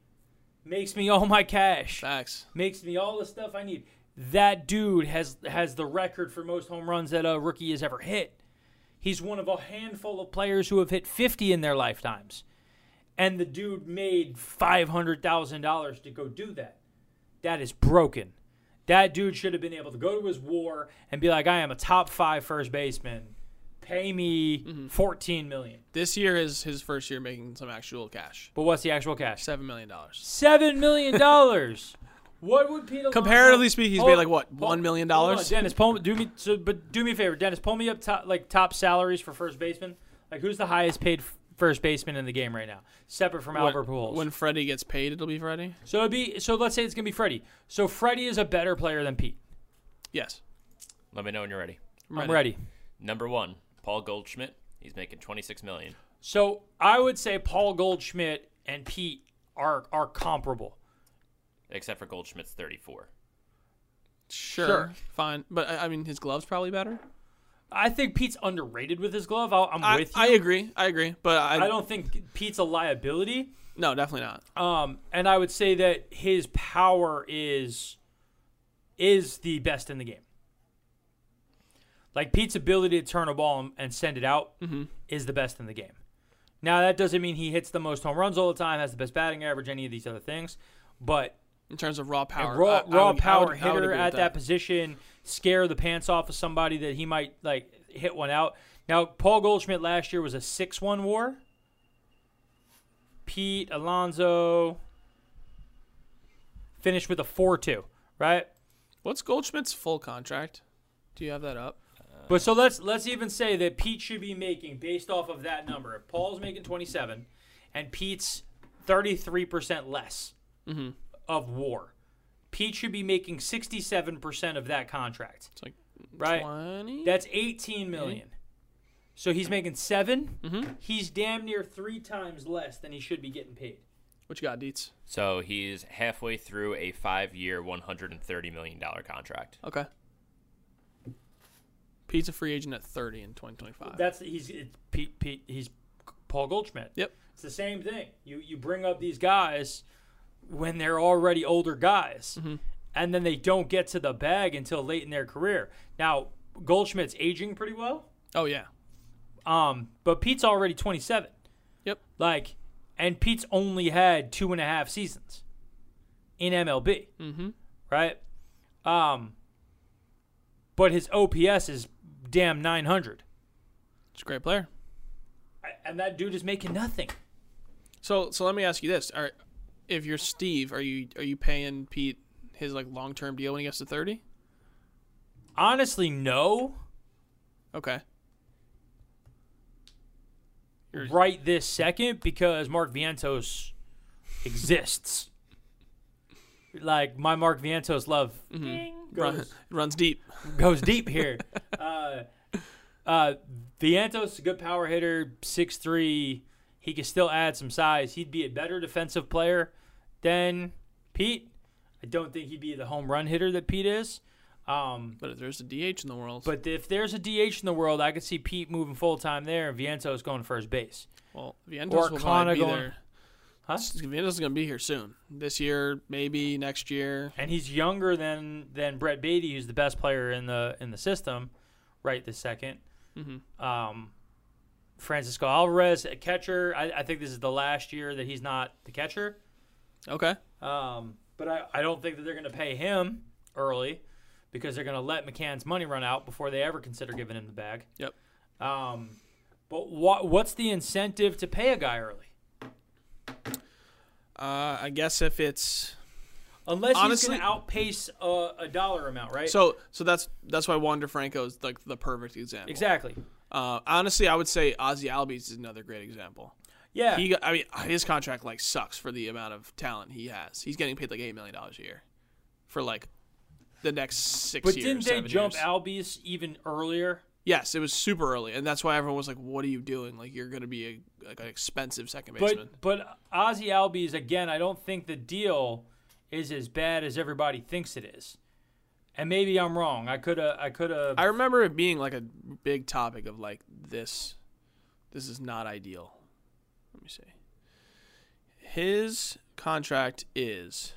Makes me all my cash Facts. makes me all the stuff I need. That dude has has the record for most home runs that a rookie has ever hit. He's one of a handful of players who have hit 50 in their lifetimes. And the dude made $500,000 to go do that. That is broken. That dude should have been able to go to his war and be like, I am a top five first baseman. Pay me mm-hmm. 14 million. This year is his first year making some actual cash. But what's the actual cash? Seven million dollars. Seven million dollars. what would Pete Alonso- Comparatively speaking, he's Hold- made like what hold- one million dollars. Dennis, pull, do me so, but do me a favor, Dennis. Pull me up top like top salaries for first baseman. Like who's the highest paid f- first baseman in the game right now, separate from Albert Pujols. When Freddie gets paid, it'll be Freddie. so it'd be so let's say it's gonna be Freddie. So Freddie is a better player than Pete. Yes. Let me know when you're ready. I'm ready. Number one, Paul Goldschmidt. He's making 26 million. So I would say Paul Goldschmidt and Pete are are comparable. Except for Goldschmidt's 34. Sure. Sure. Fine. But I I mean, his glove's probably better. I think Pete's underrated with his glove. I'll, I'm I, with you. I agree. I agree. But I, I don't think Pete's a liability. No, definitely not. Um, and I would say that his power is is the best in the game. Like Pete's ability to turn a ball and- send it out mm-hmm. is the best in the game. Now that doesn't mean he hits the most home runs all the time, has the best batting average, any of these other things. But In terms of raw power, raw, I- raw I power would- I would hitter at that. position, scare the pants off of somebody that he might like hit one out. Now Paul Goldschmidt last year was a six-one WAR. Pete Alonso finished with a four-two, right? What's Goldschmidt's full contract? Do you have that up? But so let's let's even say that Pete should be making based off of that number. If Paul's making 27 and Pete's 33% less mm-hmm. of WAR, Pete should be making 67% of that contract. It's like Right. twenty. That's 18 million. So he's making 7 mm-hmm. He's damn near three times less than he should be getting paid. what you got, Deets? So he's halfway through a five year, $130 million contract. Okay. Pete's a free agent at thirty in twenty twenty five. That's he's it's Pete. Pete. He's Paul Goldschmidt. Yep. It's the same thing. You you bring up these guys when they're already older guys, and then they don't get to the bag until late in their career. Now Goldschmidt's aging pretty well, Oh yeah. um, but Pete's already 27. Yep. Like, and Pete's only had two and a half seasons in MLB. Mm-hmm. Right. Um. But his OPS is damn 900, It's a great player. and that dude is making nothing. So so let me ask you this: Are if you're Steve, are you are you paying Pete his like long term deal when he gets to thirty? Honestly, no. Okay. You're- right this second because Mark Vientos exists. Like my Mark Vientos love Mm-hmm. ding, Run, runs deep. goes deep here. uh, uh, Vientos, a good power hitter, six three. He can still add some size. He'd be a better defensive player than Pete. I don't think he'd be the home run hitter that Pete is. Um, But if there's a DH in the world, but if there's a DH in the world, I could see Pete moving full time there and Vientos going first base. well, Vientos or will Canha probably be going- there. Huh? Vientos is going to be here soon. This year, maybe next year. and he's younger than than Brett Baty, who's the best player in the in the system, right this 2nd Mhm. Um, Francisco Alvarez, a catcher. I, I think this is the last year that he's not the catcher. Okay. Um, but I, I don't think that they're going to pay him early because they're going to let McCann's money run out before they ever consider giving him the bag. Yep. Um, but what what's the incentive to pay a guy early? Uh, I guess if it's Unless he's Honestly- going to outpace a, a dollar amount, right? so, so that's that's why Wander Franco is like the perfect example. exactly. Uh, honestly, I would say Ozzy Albies is another great example. Yeah. He, got, I mean, his contract like sucks for the amount of talent he has. He's getting paid like eight million dollars a year for like the next six But years. didn't they jump years. Albies even earlier? Yes, it was super early, and that's why everyone was like, "What are you doing? Like, you're going to be a, like an expensive second baseman." But but Ozzy Albies again, I don't think the deal is as bad as everybody thinks it is. And maybe I'm wrong. I could have I could have I remember it being like a big topic of like this. This is not ideal. Let me see. His contract is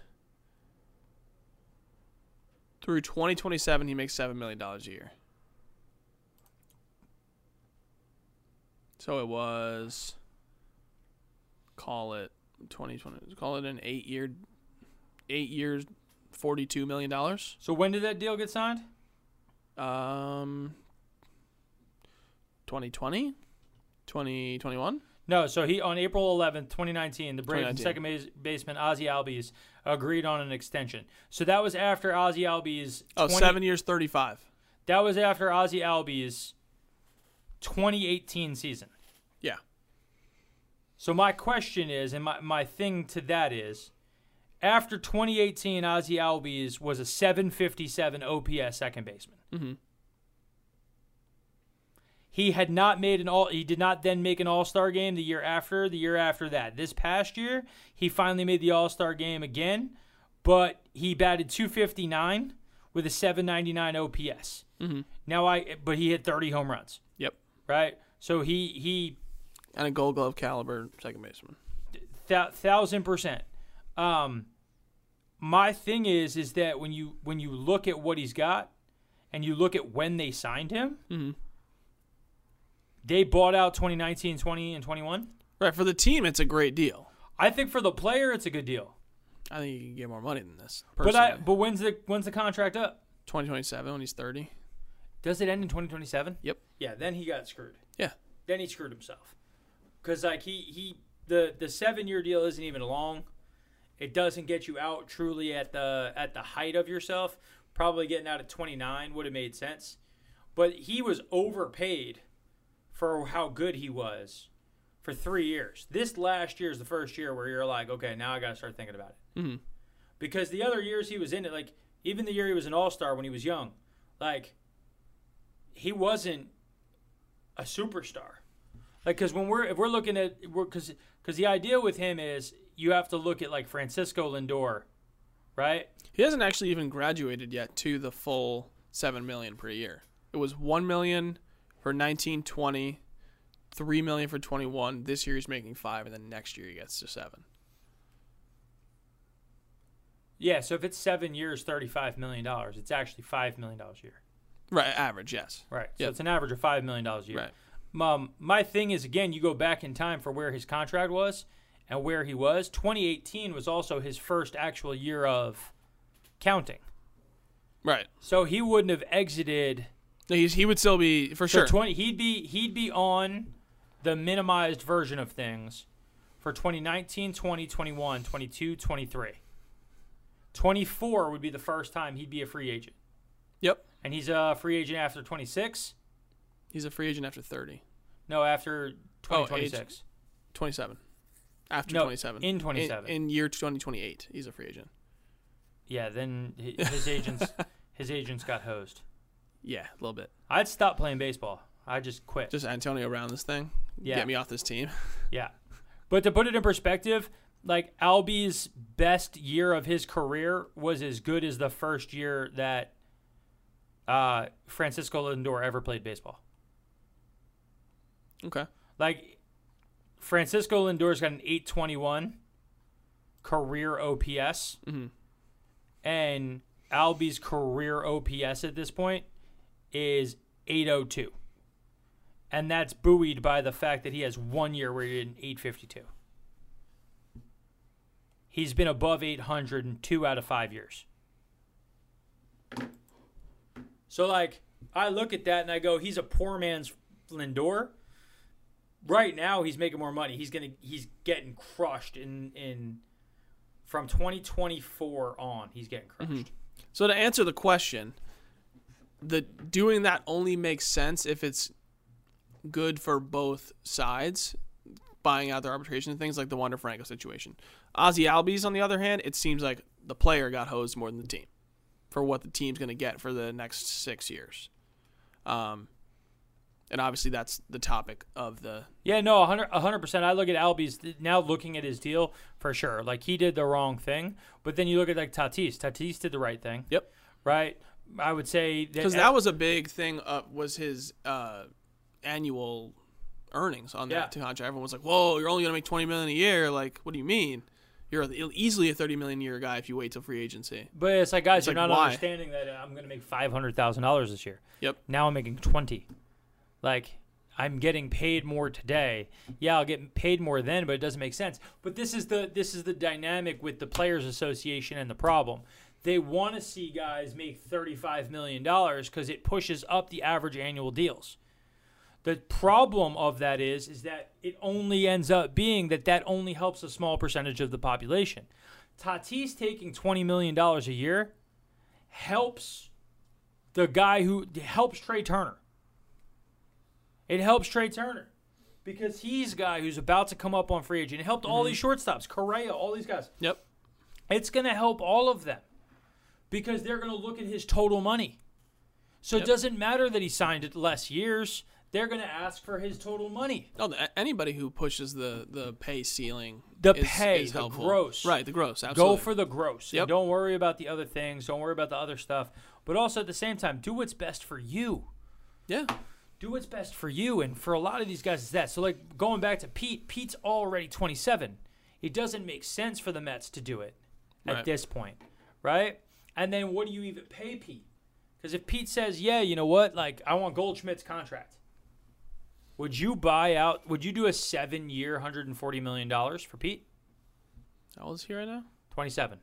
through 2027. He makes seven million dollars a year. So it was. Call it 2020. Call it an eight year, eight years, forty-two million dollars. So when did that deal get signed? Um, 2020, 2021. No, so he on April 11th, 2019, the Braves 2019. second base, baseman Ozzy Albies agreed on an extension. So that was after Ozzy Albies Oh, 20 seven years, 35. That was after Ozzy Albies 2018 season. Yeah. So my question is, and my, my thing to that is, after 2018, Ozzy Albies was a 757 OPS second baseman. Mhm. He had not made an all. He did not then make an All Star game the year after. The year after that, this past year, he finally made the All Star game again, but he batted 259 with a 799 OPS. Mhm. Now I, but he hit 30 home runs. Right? So he he And a Gold Glove caliber second baseman. Thou thousand percent. Um, my thing is, is that when you when you look at what he's got, and you look at when they signed him, Mhm. they bought out 2019, 20, and 21. Right for the team, it's a great deal. I think for the player, it's a good deal. I think you can get more money than this. But I but when's the when's the contract up? 2027 when he's 30. Does it end in 2027? Yep. Yeah, then he got screwed. Yeah. Then he screwed himself. Cuz like he he the the 7-year deal isn't even long. It doesn't get you out truly at the at the height of yourself. Probably getting out at 29 would have made sense. But he was overpaid for how good he was for 3 years. This last year is the first year where you're like, okay, now I got to start thinking about it. Mhm. Because the other years he was in it like even the year he was an all-star when he was young, like he wasn't a superstar. Like, because when we're if we're looking at because because the idea with him is you have to look at like Francisco Lindor, right? He hasn't actually even graduated yet to the full seven million per year. It was one million for 19, 20, 3 million for 21. This year he's making five, and then next year he gets to seven. Yeah. So if it's seven years, thirty-five million dollars, it's actually five million dollars a year, Right, average, yes. right? So Yep. it's an average of five million dollars a year. Right. Um, my thing is again, you go back in time for where his contract was and where he was. 2018 was also his first actual year of counting, Right. so he wouldn't have exited. He's, he would still be for So sure. 20 he'd be he'd be on the minimized version of things for 2019, 20, 21, 22, 23. 24 would be the first time he'd be a free agent. yep. And he's a free agent after 26? He's a free agent after 30. No, after Oh, 2026. 27. After No, 27. in 27. In, in year 2028, he's a free agent. Yeah, then his agents his agents got hosed. Yeah, a little bit. I'd stop playing baseball. I just quit. Just Antonio Brown this thing. Yeah. Get me off this team. Yeah. But to put it in perspective, like Albie's best year of his career was as good as the first year that uh, Francisco Lindor ever played baseball. Okay. Like Francisco Lindor's got an 821 career OPS. Mhm. And Albie's career OPS at this point is 802. And that's buoyed by the fact that he has one year where he did an 852. He's been above 800 in two out of five years. So, like, I look at that and I go, he's a poor man's Lindor. Right now, he's making more money. He's gonna, he's getting crushed in in from 2024 on. He's getting mm-hmm. crushed. So to answer the question, the doing that only makes sense if it's good for both sides, buying out their arbitration and things like the Wander Franco situation. Ozzy Albies, on the other hand, it seems like the player got hosed more than the team for what the team's going to get for the next six years. Um, and obviously that's the topic of the Yeah, no, 100 percent. I look at Albie's now looking at his deal for sure. Like he did the wrong thing, but then you look at like Tatis. Tatis did the right thing. Yep. Right. I would say that, because that was a big thing. Uh, was his uh, annual earnings on that Yeah. contract? Everyone was like, "Whoa, you're only gonna make twenty million a year." Like, what do you mean? You're easily a thirty million year guy if you wait till free agency. But it's like guys, It's you're like, not why? understanding that I'm going to make five hundred thousand dollars this year. Yep. Now I'm making twenty. Like I'm getting paid more today. Yeah, I'll get paid more then, but it doesn't make sense. But this is the this is the dynamic with the players association and the problem. They want to see guys make thirty-five million dollars because it pushes up the average annual deals. The problem of that is is that it only ends up being that that only helps a small percentage of the population. Tatis taking twenty million dollars a year helps the guy who helps Trea Turner. It helps Trea Turner because he's a guy who's about to come up on free agent. It helped all mm-hmm. these shortstops, Correa, all these guys. Yep. It's going to help all of them because they're going to look at his total money. So Yep. it doesn't matter that he signed it less years. They're going to ask for his total money. No, th- anybody who pushes the the pay ceiling, The is- pay, is the helpful. gross. right? The gross. Absolutely. Go for the gross. Yep. Don't worry about the other things. Don't worry about the other stuff. But also at the same time, do what's best for you. yeah. do what's best for you. And for a lot of these guys, it's that. So, like going back to Pete, Pete's already 27. It doesn't make sense for the Mets to do it at Right. this point, right? And then what do you even pay Pete? Because if Pete says, "Yeah, you know what? Like I want Goldschmidt's contract," would you buy out? Would you do a seven-year, 140 million dollars for Pete? How old is he right now? 27.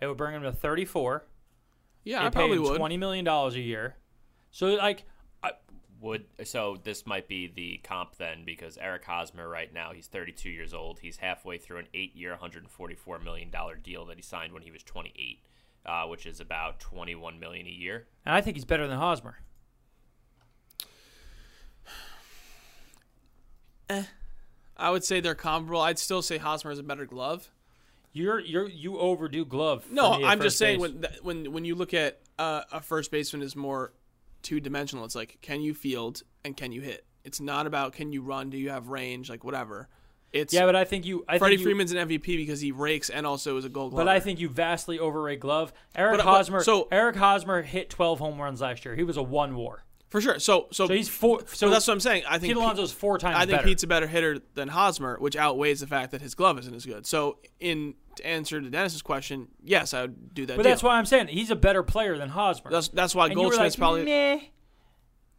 It would bring him to 34. Yeah, They I probably would. 20 million dollars a year. So like I, Would so this might be the comp then because Eric Hosmer right now he's 32 years old. He's halfway through an eight-year, 144 million dollar deal that he signed when he was 28, uh, which is about 21 million a year. and I think he's better than Hosmer. I would say they're comparable. I'd still say Hosmer is a better glove. You're you're you overdo glove. No, I'm just saying base. when when when you look at uh, a first baseman is more two dimensional. It's like can you field and can you hit. It's not about can you run, do you have range, like whatever. It's yeah, but I think you. I Freddie think you, Freeman's an MVP because he rakes and also is a Gold Glove. But I think you vastly overrate glove. Eric But- but- Hosmer. so- Eric Hosmer hit 12 home runs last year. He was a one WAR. For sure. So so, So he's four. So that's what I'm saying. I think Pete Alonso's four times I think better. Pete's a better hitter than Hosmer, which outweighs the fact that his glove isn't as good. So in to answer to Dennis's question, yes, I would do that. but deal. that's why I'm saying he's a better player than Hosmer. that's that's why and Goldschmidt's like, probably meh,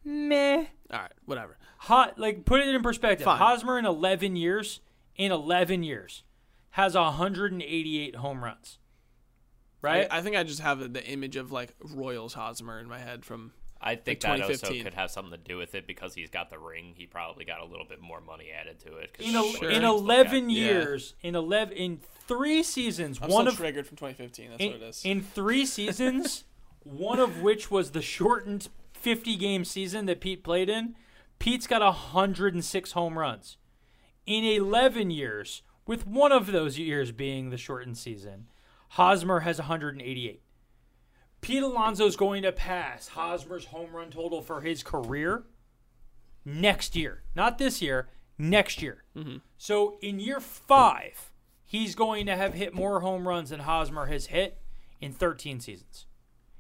meh. all right. Whatever. Hot, like put it in perspective. Fine. Hosmer in 11 years, in 11 years, has 188 home runs. Right? I, I think I just have the image of like Royals Hosmer in my head from I think Like that also could have something to do with it because he's got the ring. He probably got a little bit more money added to it. in, a, sure in 11 at- Yeah. years, in 11, in three seasons, I'm one still of triggered from 2015. That's in, what it is. in three seasons, one of which was the shortened 50 game season that Pete played in, Pete's got 106 home runs. In 11 years, with one of those years being the shortened season, Hosmer has 188. Pete Alonso is going to pass Hosmer's home run total for his career next year. Not this year, next year. So in year five, he's going to have hit more home runs than Hosmer has hit in 13 seasons.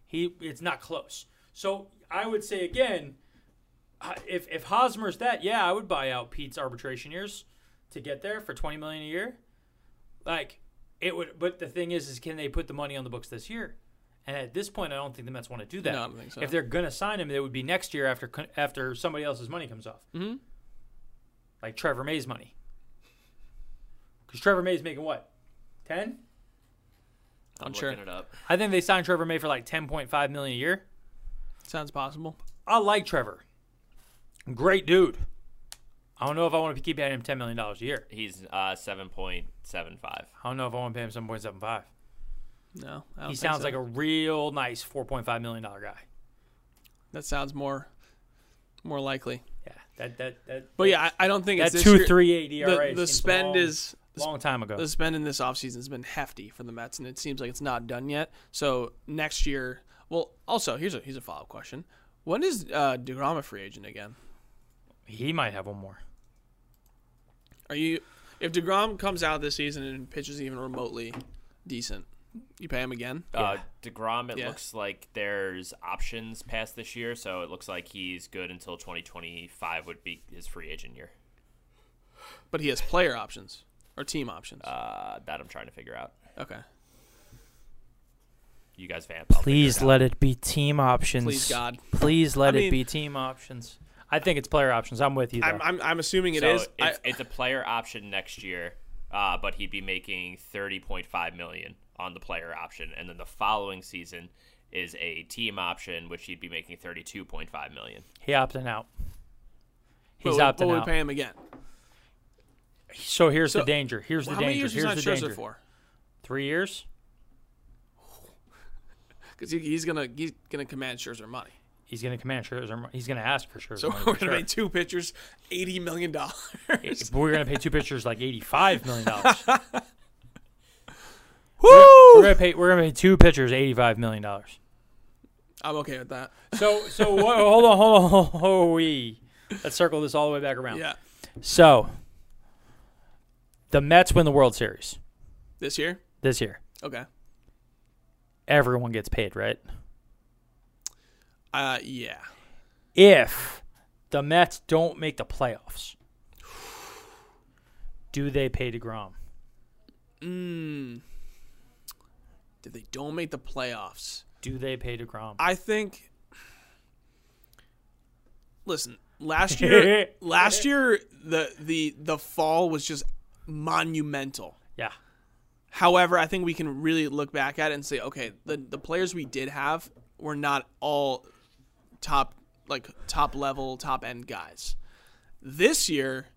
He it's not close. So I would say again, uh, if if Hosmer's that, yeah, I would buy out Pete's arbitration years to get there for 20 million a year. Like it would, but the thing is, is can they put the money on the books this year? And at this point, I don't think the Mets want to do that. No, I don't think so. If they're gonna sign him, it would be next year after after somebody else's money comes off, mm-hmm. like Trevor May's money. Because Trevor May's making what, ten? I'm Unsure. looking it up. I think they signed Trevor May for like 10.5 million a year. Sounds possible. I like Trevor. Great dude. I don't know if I want to keep paying him $10 million a year. He's uh, seven point seven five. I don't know if I want to pay him 7.75. No, I don't He think sounds so. like a real nice $4.5 million guy. That sounds more, more likely. Yeah, that that that. But yeah, I, I don't think that it's this two year- three eight ERA. The, the spend long, is long time ago. the spend in this offseason has been hefty for the Mets, and it seems like it's not done yet. So next year, well, also here's a here's a follow up question: When is uh, deGrom a free agent again? he might have one more. Are you if deGrom comes out this season and pitches even remotely decent, you pay him again? Uh, deGrom, it Yeah. looks like there's options past this year, so it looks like he's good until 2025 would be his free agent year. But he has player options or team options. Uh, that I'm trying to figure out. okay, You guys vamp. I'll Please it let it be team options. please God. Please let I it mean- be team options. I think it's player options. I'm with you. Though. I'm, I'm I'm assuming it so is. It's, I, it's a player option next year, uh, but he'd be making 30.5 million on the player option, and then the following season is a team option, which he'd be making 32.5 million. he opting out. He's but, opting but we out. pay him again. So here's So, the danger. Here's the How many danger. years was Here's not the Scherzer danger. for? Three years. Because he, he's gonna he's gonna command Scherzer money. He's going to command Scherzer. He's going to ask for Scherzer. So money we're gonna sure. pay two pitchers eighty million dollars. We're going to pay two pitchers like eighty-five million dollars. Woo! we're going to pay. We're going to pay two pitchers eighty-five million dollars. I'm okay with that. So, so wha- hold on, hold on, hold on. hold on, we let's circle this all the way back around. Yeah, So, the Mets win the World Series this year. this year. Okay. Everyone gets paid, right? Uh, yeah. If the Mets don't make the playoffs, do they pay deGrom? Mm. If they don't make the playoffs, Do they pay deGrom? I think. Listen, last year, last year the the the fall was just monumental. yeah. However, I think we can really look back at it and say, okay, the the players we did have were not all top like top level, top end guys. This year,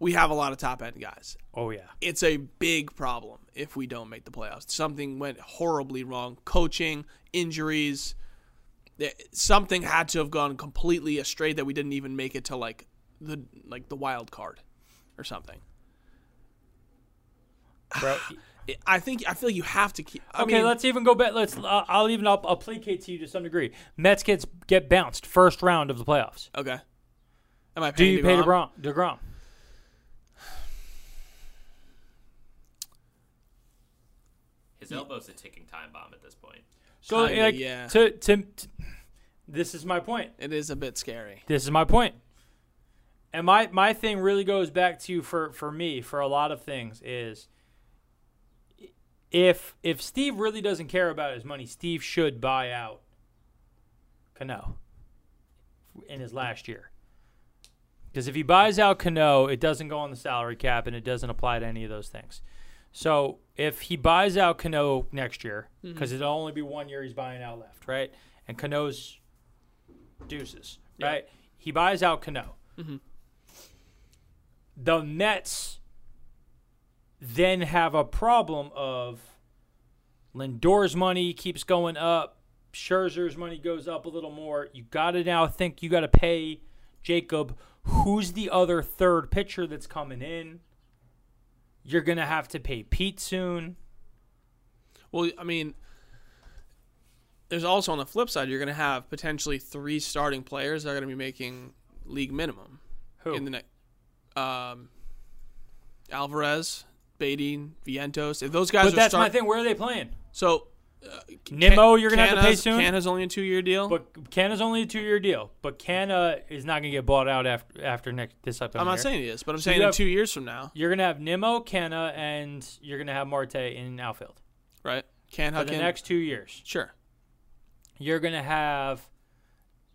we have a lot of top end guys. Oh yeah. It's a big problem if we don't make the playoffs. Something went horribly wrong. Coaching, injuries, eh, something had to have gone completely astray that we didn't even make it to like the like the wild card or something. Bro, I think I feel like you have to keep. I okay, mean, let's even go back. Let's. Uh, I'll even. I'll, I'll placate to you to some degree. Mets gets get bounced first round of the playoffs. Okay. Am I Do you pay deGrom? deGrom? His elbow's a ticking time bomb at this point. So Kinda, like, yeah. to, to to this is my point. It is a bit scary. This is my point. And my my thing really goes back to for for me for a lot of things is if if Steve really doesn't care about his money, Steve should buy out Cano in his last year. Because if he buys out Cano, it doesn't go on the salary cap and it doesn't apply to any of those things. So if he buys out Cano next year, mm-hmm. because it'll only be one year he's buying out left, right? And Cano's deuces, Yeah. right? He buys out Cano. Mm-hmm. The Mets then have a problem of Lindor's money keeps going up, Scherzer's money goes up a little more. You got to now think you got to pay Jacob. Who's the other third pitcher that's coming in? You're gonna have to pay Pete soon. Well, I mean, there's also on the flip side, you're going to have potentially three starting players that are going to be making league minimum Who? in the next. Um, Alvarez, Baty, Vientos. If those guys but are that's my thing. Where are they playing? so Nimmo, you're gonna have to pay Canha's- soon. Canha's only a two year deal. But Canna's only a two-year deal. But Canna is not going to get bought out after after next this upcoming I'm not year. saying he is, but I'm saying you in have- two years from now, You're going to have Nimmo, Canna, and you're going to have Marte in outfield right? Can for the next two years. sure. You're going to have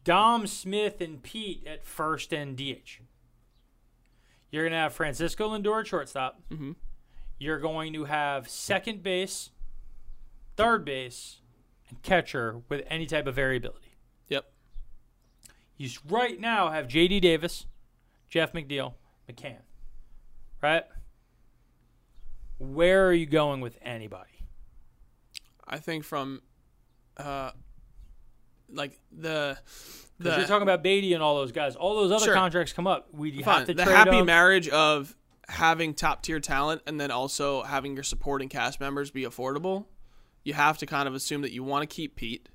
Dom Smith and Pete at first and DH. You're going to have Francisco Lindor at shortstop. Mhm. You're going to have second base, third base, and catcher with any type of variability. Yep. You right now have J.D. Davis, Jeff McNeil, McCann. Right? Where are you going with anybody? I think from, uh, like the Because the you're talking about Baty and all those guys. All those other Sure. contracts come up. We have to the happy them. marriage of having top tier talent and then also having your supporting cast members be affordable. You have to kind of assume that you want to keep Pete.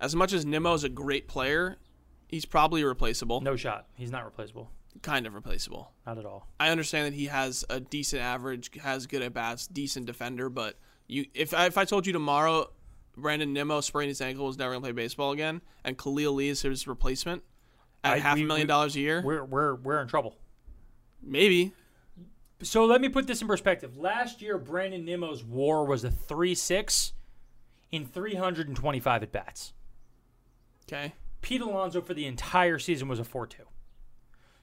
As much as Nimmo is a great player, he's probably replaceable. No shot. He's not replaceable. Kind of replaceable. Not at all. I understand that he has a decent average, has good at bats, decent defender, but you if I, if I told you tomorrow Brandon Nimmo sprained his ankle was never gonna play baseball again, and Khalil Lee is his replacement at I- half we- a million we- dollars a year, We're we're we're in trouble. maybe So let me put this in perspective. Last year, Brandon Nimmo's WAR was a three six in three hundred and twenty five at bats. okay. Pete Alonso for the entire season was a 4 2.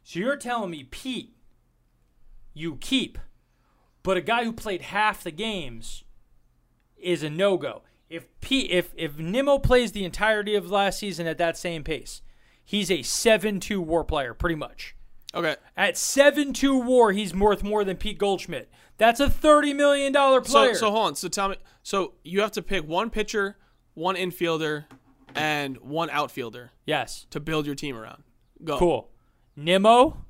So you're telling me Pete, you keep, but a guy who played half the games is a no go. If Pete, if if Nimmo plays the entirety of last season at that same pace, he's a 7 2 war player, pretty much. Okay. At 7 2 war, he's worth more than Pete Goldschmidt. That's a $30 million So player. so hold on. So tell me. So you have to pick one pitcher, one infielder, and one outfielder yes. to build your team around. Go. Cool. Nimmo,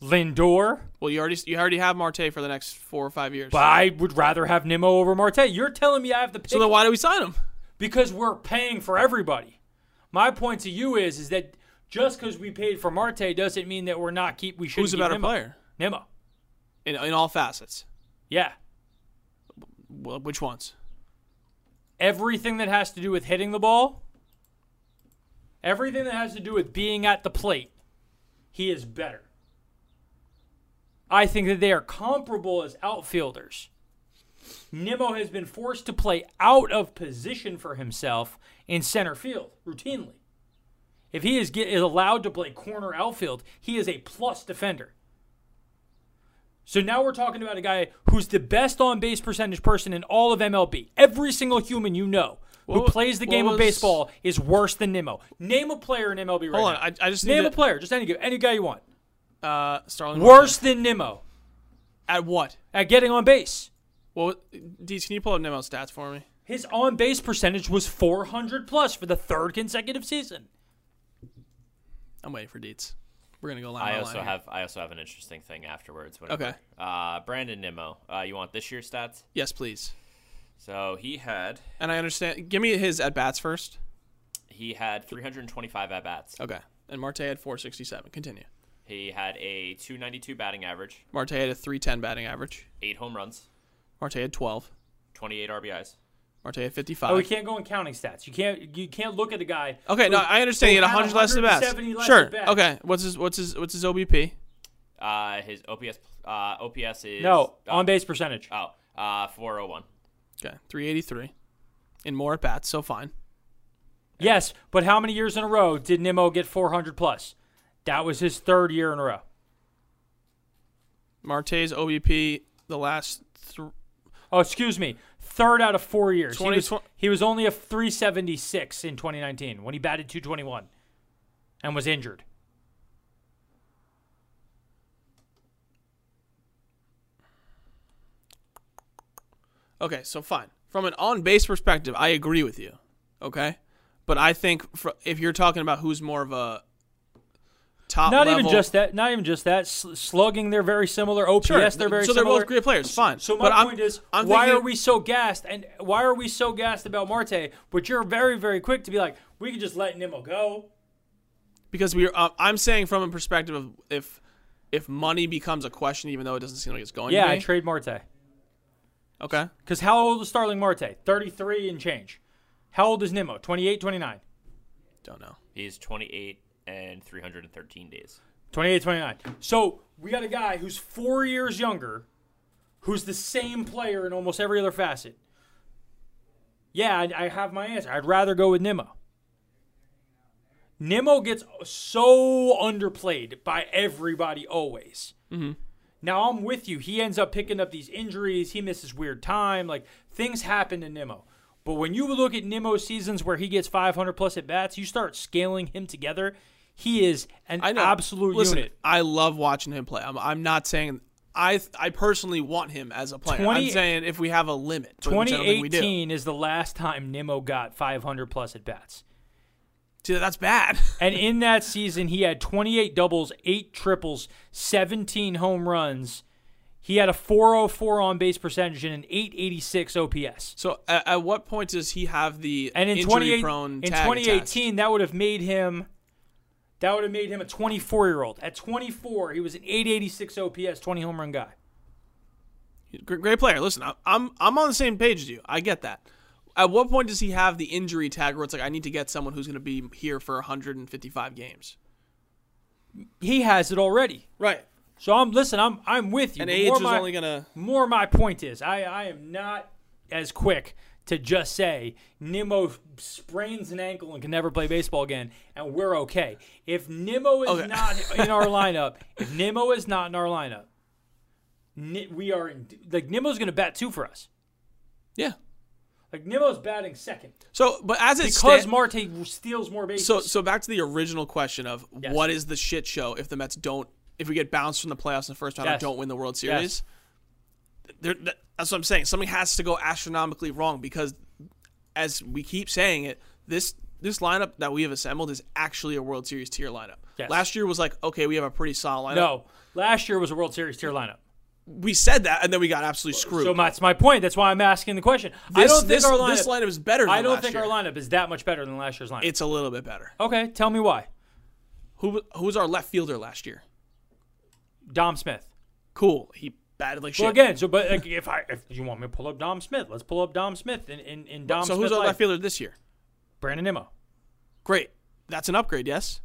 Lindor, Well, you already you already have Marte for the next four or five years. But I would rather have Nimmo over Marte. You're telling me I have to pick so then why do we sign him? because we're paying for everybody. My point to you is is that just because we paid for Marte doesn't mean that we're not keep we should be. Who's a better player Nimmo. in in all facets? Yeah. Well, which ones? Everything that has to do with hitting the ball, everything that has to do with being at the plate, he is better. I think that they are comparable as outfielders. Nimmo has been forced to play out of position for himself in center field routinely. If he is, get, is allowed to play corner outfield, he is a plus defender. So now we're talking about a guy who's the best on base percentage person in all of MLB. Every single human you know who What- plays the game of baseball is worse than Nimmo. Name a player in MLB right Hold on. I, I just Name to, a player, just any any guy you want. Uh, Starling. Worse than Nimmo at what? at getting on base. Well, Deez, can you pull up Nimmo's stats for me? His on base percentage was 400 plus for the third consecutive season. I'm waiting for Deets. We're gonna go line I by also line here. have I also have an interesting thing afterwards. Okay. Uh, Brandon Nimmo. Uh, you want this year's stats? Yes, please. So he had And I understand. Give me his at bats first. he had 325 at bats. Okay. And Marte had 467. Continue. He had a 292 batting average, Marte had a 310 batting average. eight home runs, Marte had 12. 28 RBIs. Marte had 55. Oh, we can't go in counting stats. You can't you can't look at the guy. Okay, who- no, I understand. He who had 100 less at bats. 170 Sure. at bats. Okay. What's his what's his what's his OBP? Uh, his OPS uh, OPS is No, oh, on base percentage. Oh, uh, 401. Okay, 383. And more at bats, so fine. Yes, but how many years in a row did Nimmo get 400 plus? That was his third year in a row. Marte's OBP the last th- Oh, excuse me. Third out of four years. He was, he was only a 376 in 2019 when he batted 221 and was injured. Okay, so fine. From an on base perspective, I agree with you. Okay? But I think if you're talking about who's more of a top. Not even just that. Not even just that. S- slugging, they're very similar. OPS, Sure. they're very similar. so they're similar. both great players. Fine. So my but I'm- point is, I'm why thinking- are we so gassed? And why are we so gassed about Marte? But you're very, very quick to be like, we could just let Nimmo go. because we? Uh, I'm saying from a perspective of if if money becomes a question, even though it doesn't seem like it's going. Yeah, to I trade Marte. okay. Because how old is Starling Marte? 33 and change. How old is Nimmo? 28, 29. Don't know. He's 28 and 313 days. 28, 29. So we got a guy who's four years younger, who's the same player in almost every other facet. Yeah, I, I have my answer. I'd rather go with Nimmo. Nimmo gets so underplayed by everybody always. Mm-hmm. Now I'm with you. He ends up picking up these injuries. He misses weird time. Like things happen to Nimmo. But when you look at Nimmo's seasons where he gets 500 plus at bats, you start scaling him together. He is an absolute Listen, unit. I love watching him play. I'm, I'm not saying I I personally want him as a player. 20 I'm saying if we have a limit, which I don't think we do. 2018 is the last time Nimmo got 500 plus at bats. See, that's bad. And in that season, he had 28 doubles, 8 triples, 17 home runs. He had a 404 on base percentage and an 886 OPS. so at, at what point does he have the And in injury 28 prone in tag 2018, that would have made him that would have made him a 24 year old. At 24, he was an 886 OPS, 20 home run guy. Great, player. Listen, I'm I'm on the same page as you. I get that. At what point does he have the injury tag where it's like I need to get someone who's going to be here for 155 games? He has it already. Right. So I'm listen. I'm I'm with you. And age more is my- only going to more my point is I, I am not as quick to just say Nimmo sprains an ankle and can never play baseball again and we're okay. If Nimmo is Okay. not in our lineup, if Nimmo is not in our lineup, we are in, like Nimmo's going to bat two for us. yeah. Like Nimmo's batting second So, but as it because stands, Marte steals more bases. So, so back to the original question of Yes. what is the shit show if the Mets don't, if we get bounced from the playoffs in the first round Yes. or don't win the World Series? There, that's what I'm saying. Something has to go astronomically wrong because, as we keep saying it, this this lineup that we have assembled is actually a World Series tier lineup. Yes. Last year was like, okay, we have a pretty solid lineup. no, last year was a World Series tier lineup. we said that, and then we got absolutely screwed. So that's my point. That's why I'm asking the question. I don't think this, our lineup. this lineup is better. Than I don't last think year. our lineup is that much better than last year's lineup. It's a little bit better. okay, tell me why. Who who was our left fielder last year? Dom Smith. Cool. He batted like shit. Well, again, so but like, if I if you want me to pull up Dom Smith, let's pull up Dom Smith in in, in Dom Smith. so Smith. who's our life. left fielder this year? Brandon Nimmo. Great. That's an upgrade, yes.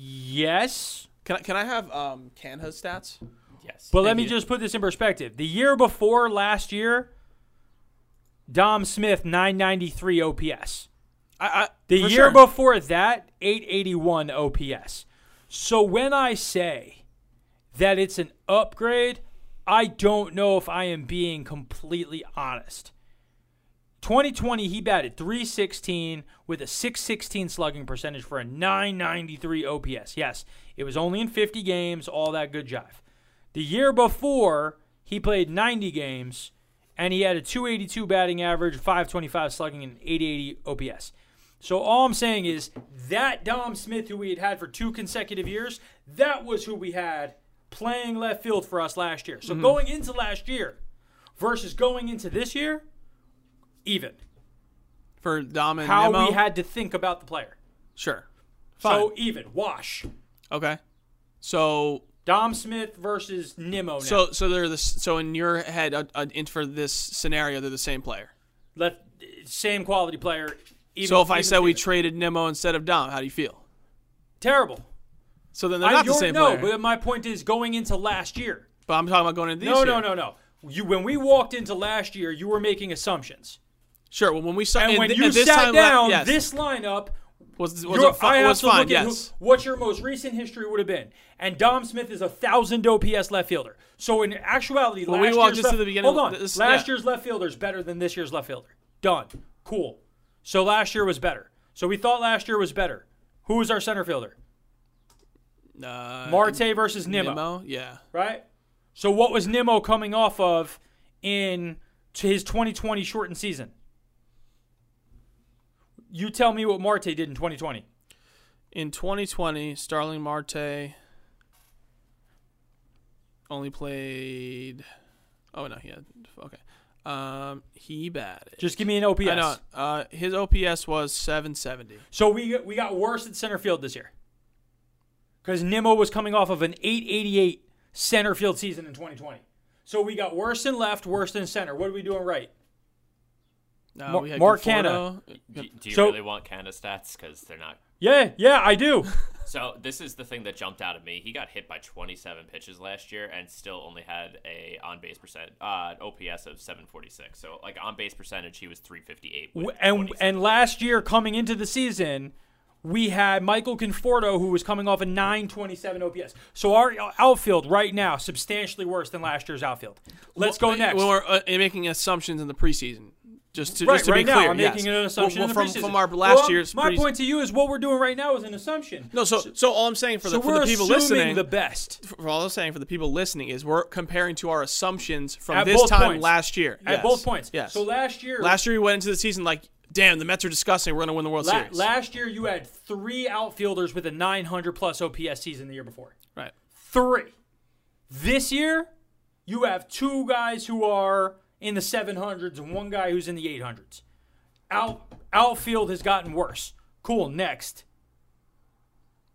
Yes, Can I, can I have um Canha's stats? Yes. but let me you. just put this in perspective. The year before last year, Dom Smith 993 OPS. I, I The year sure. before that, 881 OPS. So when I say that it's an upgrade, I don't know if I am being completely honest. 2020, he batted 316 with a 616 slugging percentage for a 993 OPS. Yes, it was only in 50 games, all that good jive. The year before, he played 90 games and he had a 282 batting average, 525 slugging, and 880 OPS. So all I'm saying is that Dom Smith, who we had had for two consecutive years, that was who we had playing left field for us last year. So going into last year versus going into this year, even. for Dom and How we had to think about the player. sure. Fine. So even wash. okay. So Dom Smith versus Nimmo. Now. so so they're the so in your head uh, uh, for this scenario they're the same player. Let, same quality player. Even, so if I said we traded Nimmo instead of Dom, how do you feel? terrible. So then they're I not the don't same know, player. but my point is going into last year. But I'm talking about going into this No, year. no, no, no. no. You when we walked into last year, you were making assumptions. Sure. Well, when we saw And when th- you this sat time la- down, yes, this lineup was was, Your- a I have was to fine. look at who- what your most recent history would have been. And Dom Smith is a thousand OPS left fielder. So in actuality, Well, last we walked year's into left, the beginning Hold on, this- last yeah. year's left fielder is better than this year's left fielder. Done. Cool. So last year was better. So we thought last year was better. Who was our center fielder? Uh, Marte versus Nimmo, Nimmo. Yeah. right? So what was Nimmo coming off of in to his 2020 shortened season? You tell me what Marte did in 2020. In 2020, Starling Marte only played. Oh no, he had okay. Um, he batted. Just give me an OPS. I know. Uh, his OPS was 770. So we we got worse at center field this year. Because Nimmo was coming off of an 888 center field season in 2020. So we got worse in left, worse in center. What are we doing right? No, Mar- we had Mark Conforto. Do, do you So- really want Canada stats? Because they're not. Yeah, yeah, I do. So this is the thing that jumped out at me. He got hit by 27 pitches last year and still only had a on base percent uh, OPS of 746. So like on base percentage, he was 358. and 27. and last year coming into the season, we had Michael Conforto who was coming off a 927 OPS. So our outfield right now substantially worse than last year's outfield. Let's go next. When we're uh, making assumptions in the preseason, just to right, just to right be now, clear, I'm yes. making an assumption Well, the from, from our last Well, year's. My pre- point to you is what we're doing right now is an assumption. No, so so all I'm saying for so the for we're the people listening, the best. for all I'm saying for the people listening is we're comparing to our assumptions from At this time points. last year. At Yes. both points. Yes. So last year, last year we went into the season like, damn, the Mets are disgusting. We're gonna win the World la- Series. last year you had three outfielders with a 900 plus OPS season the year before. right. Three. This year, you have two guys who are in the 700s and one guy who's in the 800s. Out outfield has gotten worse. Cool. Next.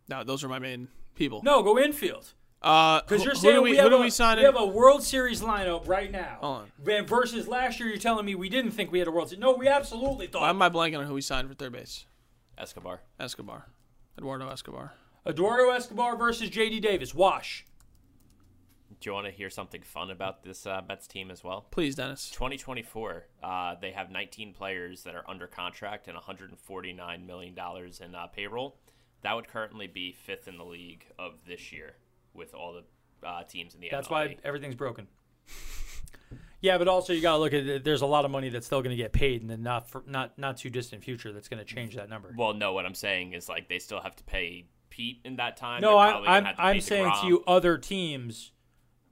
No, those are my main people. No, go infield. Uh, Because who- you're who saying do we, we, have who do a, we sign we have a World Series lineup right now. Hold And Versus last year, you're telling me we didn't think we had a World Series. No, we absolutely Why thought. am I blanking on who we signed for third base? Escobar. Escobar, Eduardo Escobar. Eduardo Escobar versus J.D. Davis. Wash. Do you want to hear something fun about this uh, Mets team as well? Please, Dennis. 2024, uh, they have 19 players that are under contract and 149 million dollars in uh, payroll. That would currently be fifth in the league of this year with all the uh, teams in the That's MLB. why everything's broken. yeah, but also you got to look at it. There's a lot of money that's still going to get paid in the not for, not not too distant future that's going to change that number. Well, no, what I'm saying is like they still have to pay Pete in that time. no, I'm I'm, have to I'm pay saying to you, other teams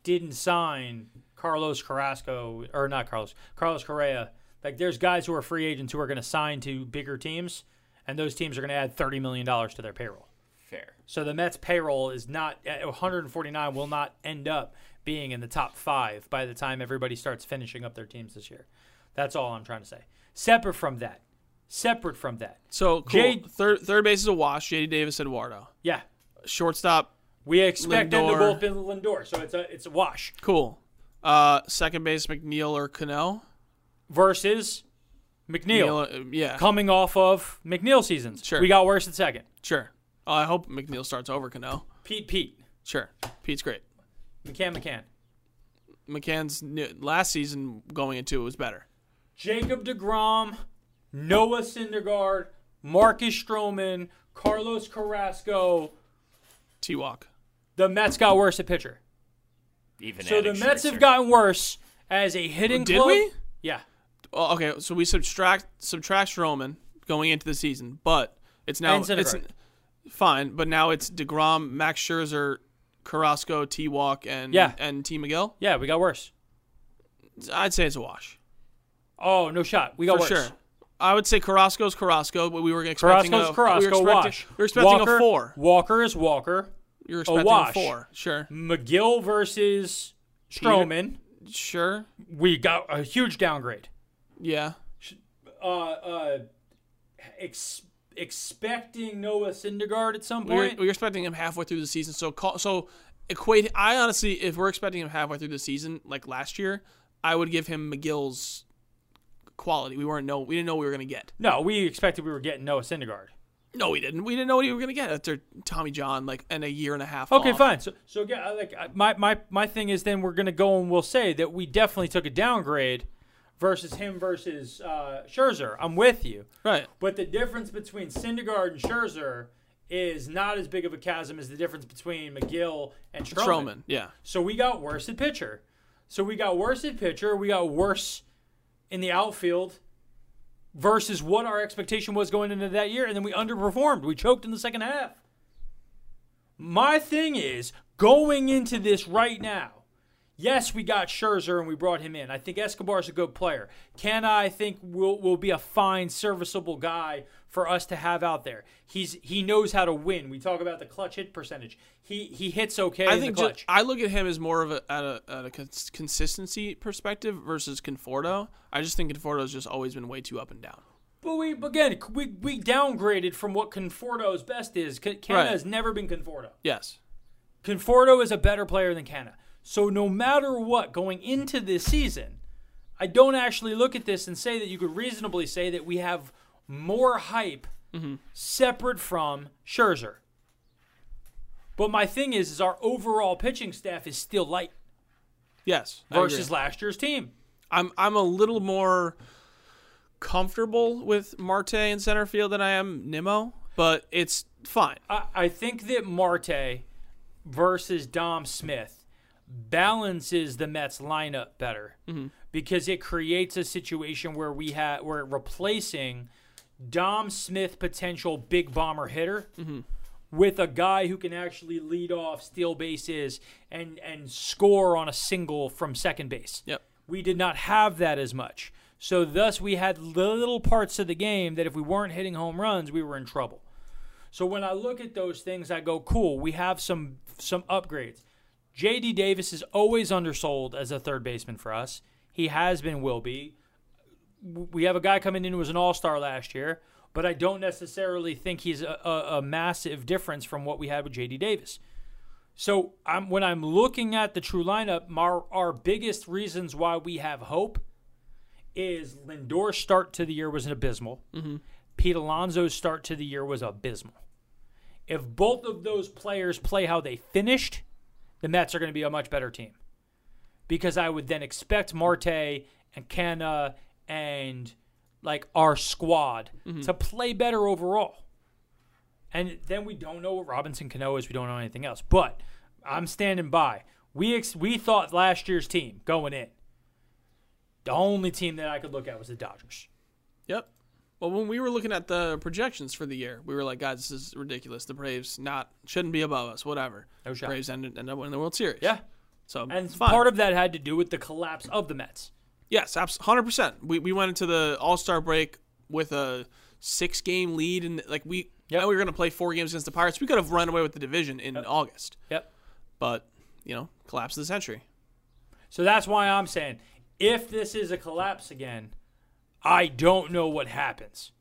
didn't sign Carlos Carrasco or not Carlos Carlos Correa. Like there's guys who are free agents who are going to sign to bigger teams, and those teams are going to add thirty million dollars to their payroll. Fair. So the Mets payroll is not 149 will not end up being in the top five by the time everybody starts finishing up their teams this year. That's all I'm trying to say. Separate from that, separate from that, So cool. Jade- third third base is a wash. J.D. Davis, Eduardo. yeah, Shortstop, we expect them to Lindor. both be Lindor, so it's a it's a wash cool. Uh, second base McNeil or Cano. versus McNeil Neil, uh, yeah, coming off of McNeil seasons. Sure. we got worse at second. sure. Oh, I hope McNeil starts over Cano. Pete Pete Sure. Pete's great. McCann McCann McCann's new, last season going into it was better. Jacob deGrom, Noah Syndergaard, Marcus Stroman, Carlos Carrasco. T Walk. The Mets got worse at pitcher. Even So the adding Mets Scherzer. have gotten worse as a hitting Did club. we? Yeah. Oh, okay, so we subtract subtract Stroman going into the season, but it's now And it's Syndergaard. Fine. But now it's deGrom, Max Scherzer, Carrasco, T Walk, and Yeah. and T Megill. Yeah, we got worse. I'd say it's a wash Oh, no shot. We got for worse. sure. I would say Carrasco's Carrasco, but we were expecting Carrasco's a Carrasco, we were expecting, wash. We were expecting Walker, a four. Walker is Walker. You were expecting wash. a four. Sure, Megill versus Stroman. sure, We got a huge downgrade. yeah. Uh, uh, ex- expecting Noah Syndergaard at some point. We are expecting him halfway through the season. So call, so equate. I honestly, if we're expecting him halfway through the season, like last year, I would give him Megill's quality. We weren't know. We didn't know we were gonna get. no, we expected we were getting Noah Syndergaard. No, we didn't. We didn't know what we were gonna get after Tommy John, like in a year and a half. Okay, off. fine. So, so yeah, like my my my thing is then we're gonna go and we'll say that we definitely took a downgrade versus him versus uh, Scherzer. I'm with you, Right. but the difference between Syndergaard and Scherzer is not as big of a chasm as the difference between Megill and Stroman. Stroman. Yeah. So we got worse at pitcher. So we got worse at pitcher. We got worse in the outfield versus what our expectation was going into that year, and then we underperformed. We choked in the second half. My thing is going into this right now. Yes, we got Scherzer and we brought him in. I think Escobar's a good player. Can I think will will be a fine, serviceable guy for us to have out there. He's he knows how to win. We talk about the clutch hit percentage. He he hits okay I in think the ju- clutch. I look at him as more of a at a, at a cons- consistency perspective versus Conforto. I just think Conforto's just always been way too up and down. but we again we we downgraded from what Conforto's best is. Can- Canha Right. has never been Conforto. Yes. Conforto is a better player than Canha. So no matter what, going into this season, I don't actually look at this and say that you could reasonably say that we have more hype mm-hmm. separate from Scherzer. But my thing is, is our overall pitching staff is still light Yes. Versus last year's team. I'm I'm a little more comfortable with Marte in center field than I am Nimmo, but it's fine. I, I think that Marte versus Dom Smith balances the Mets lineup better mm-hmm. because it creates a situation where we have we're replacing Dom Smith potential big bomber hitter mm-hmm. with a guy who can actually lead off, steal bases, and and score on a single from second base. Yep. We did not have that as much. So thus we had little parts of the game that if we weren't hitting home runs, we were in trouble. So when I look at those things, I go, cool. We have some some upgrades. J.D. Davis is always undersold as a third baseman for us. He has been, will be. We have a guy coming in who was an All Star last year, but I don't necessarily think he's a, a, a massive difference from what we had with J.D. Davis. So I'm, when I'm looking at the true lineup, our, our biggest reasons why we have hope is Lindor's start to the year was an abysmal. Mm-hmm. Pete Alonso's start to the year was abysmal. If both of those players play how they finished, the Mets are going to be a much better team. Because I would then expect Marte and Canha and like our squad mm-hmm. to play better overall. And then we don't know what Robinson Cano is. We don't know anything else. But I'm standing by. We ex- we thought last year's team going in. The only team that I could look at was the Dodgers. Yep. Well, when we were looking at the projections for the year, we were like, guys, this is ridiculous. The Braves not shouldn't be above us. Whatever. No shot. Braves ended, ended up winning the World Series. Yeah. So And part of that had to do with the collapse of the Mets. yes, hundred percent. We we went into the All Star break with a six game lead, and like we yeah we were gonna play four games against the Pirates. We could have run away with the division in August, Yep. but you know, collapse of the century. So that's why I'm saying if this is a collapse again, I don't know what happens.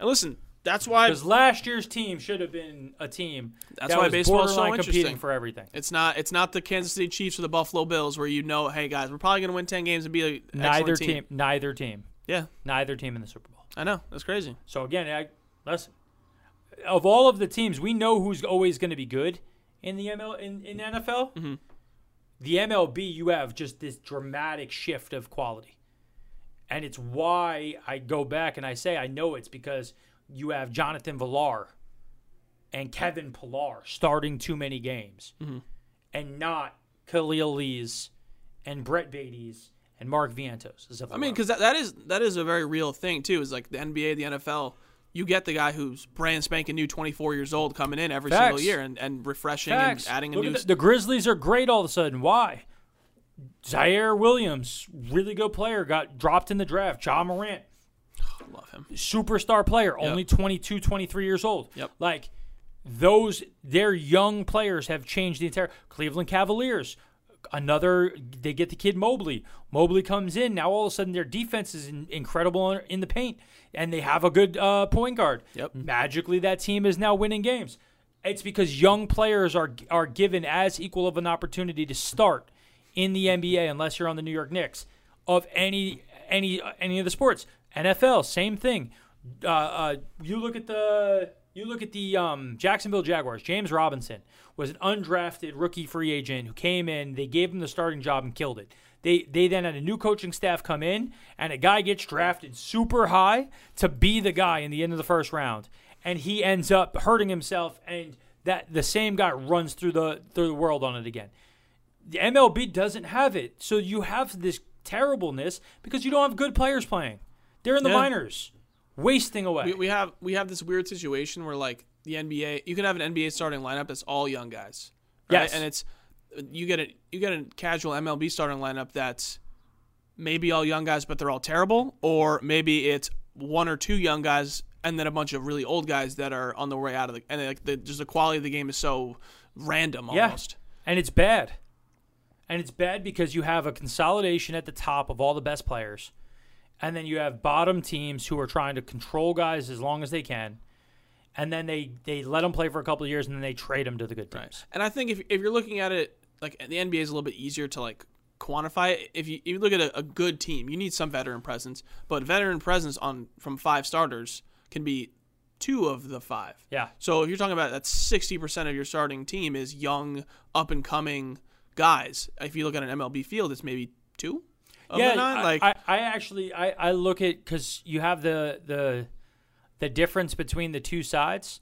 And listen, that's why Because last year's team should have been a team That's that why baseball is so interesting. for everything. It's not. It's not the Kansas City Chiefs or the Buffalo Bills where you know, hey guys, we're probably going to win ten games and be a Neither excellent team. neither team, Yeah, neither team in the Super Bowl. I know. That's crazy. So again, I, listen. Of all of the teams, we know who's always going to be good in the ML in, in NFL. Mm-hmm. The MLB, you have just this dramatic shift of quality, and it's why I go back and I say I know it's because you have Jonathan Villar and Kevin Pillar starting too many games, Mm-hmm. and not Khalil Lees and Brett Baty's and Mark Vientos. I mean, because that, that is that is a very real thing too. Is like the NBA, the NFL. You get the guy who's brand spanking new, 24 years old, coming in every single year and, and refreshing Facts. and adding a Look new. the, the Grizzlies are great all of a sudden. Why? Ziaire Williams, really good player, got dropped in the draft. John Morant, love him. superstar player, only 22, 23 years old. Yep. Like those, their young players have changed the entire Cleveland Cavaliers. Another, they get the kid Mobley. Mobley comes in. Now all of a sudden their defense is in, incredible in- in the paint, and they have a good uh, point guard. Yep. Magically, that team is now winning games. It's because young players are are given as equal of an opportunity to start in the NBA, unless you're on the New York Knicks, of any any any of the sports. NFL, same thing. Uh, uh, you look at the you look at the um, Jacksonville Jaguars. James Robinson was an undrafted rookie free agent who came in. They gave him the starting job and killed it. They they then had a new coaching staff come in, and a guy gets drafted super high to be the guy in the end of the first round, and he ends up hurting himself, and that the same guy runs through the through the world on it again. The MLB doesn't have it, so you have this terribleness because you don't have good players playing. They're in the Yeah. minors, wasting away. We, we have we have this weird situation where like the NBA, you can have an NBA starting lineup that's all young guys. Right? Yes. and it's you get a you get a casual MLB starting lineup that's maybe all young guys, but they're all terrible, or maybe it's one or two young guys and then a bunch of really old guys that are on the way out of the and like the, just the quality of the game is so random almost. Yeah. And it's bad. And it's bad because you have a consolidation at the top of all the best players. And then you have bottom teams who are trying to control guys as long as they can. And then they, they let them play for a couple of years and then they trade them to the good teams. And I think if if you're looking at it like the NBA is a little bit easier to like quantify it. If you if you look at a, a good team, you need some veteran presence, but veteran presence on from five starters can be two of the five. Yeah. So if you're talking about that, sixty percent of your starting team is young, up and coming guys. If you look at an MLB field, it's maybe two. Yeah, nine. I, like I, I actually I, I look at because you have the the the difference between the two sides,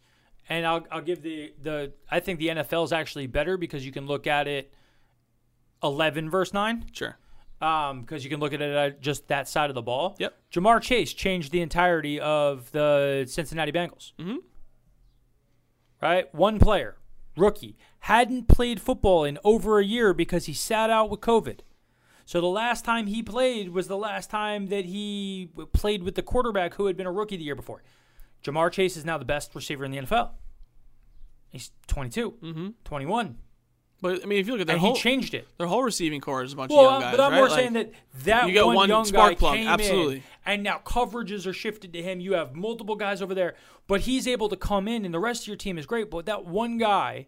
and I'll I'll give the the I think the NFL is actually better because you can look at it eleven verse nine. sure. um, because you can look at it at just that side of the ball. Yep. Ja'Marr Chase changed the entirety of the Cincinnati Bengals. Mm-hmm. Right, one player, rookie, hadn't played football in over a year because he sat out with COVID. So the last time he played was the last time that he played with the quarterback who had been a rookie the year before. Ja'Marr Chase is now the best receiver in the NFL. He's 22, mm-hmm. 21, But I mean, if you look at their and whole he changed it. their whole receiving core is a bunch Well, of young guys. but I'm right? more Like, saying that that You got one, one young spark guy plug, came absolutely. in, and now coverages are shifted to him. You have multiple guys over there, but he's able to come in, and the rest of your team is great. But that one guy,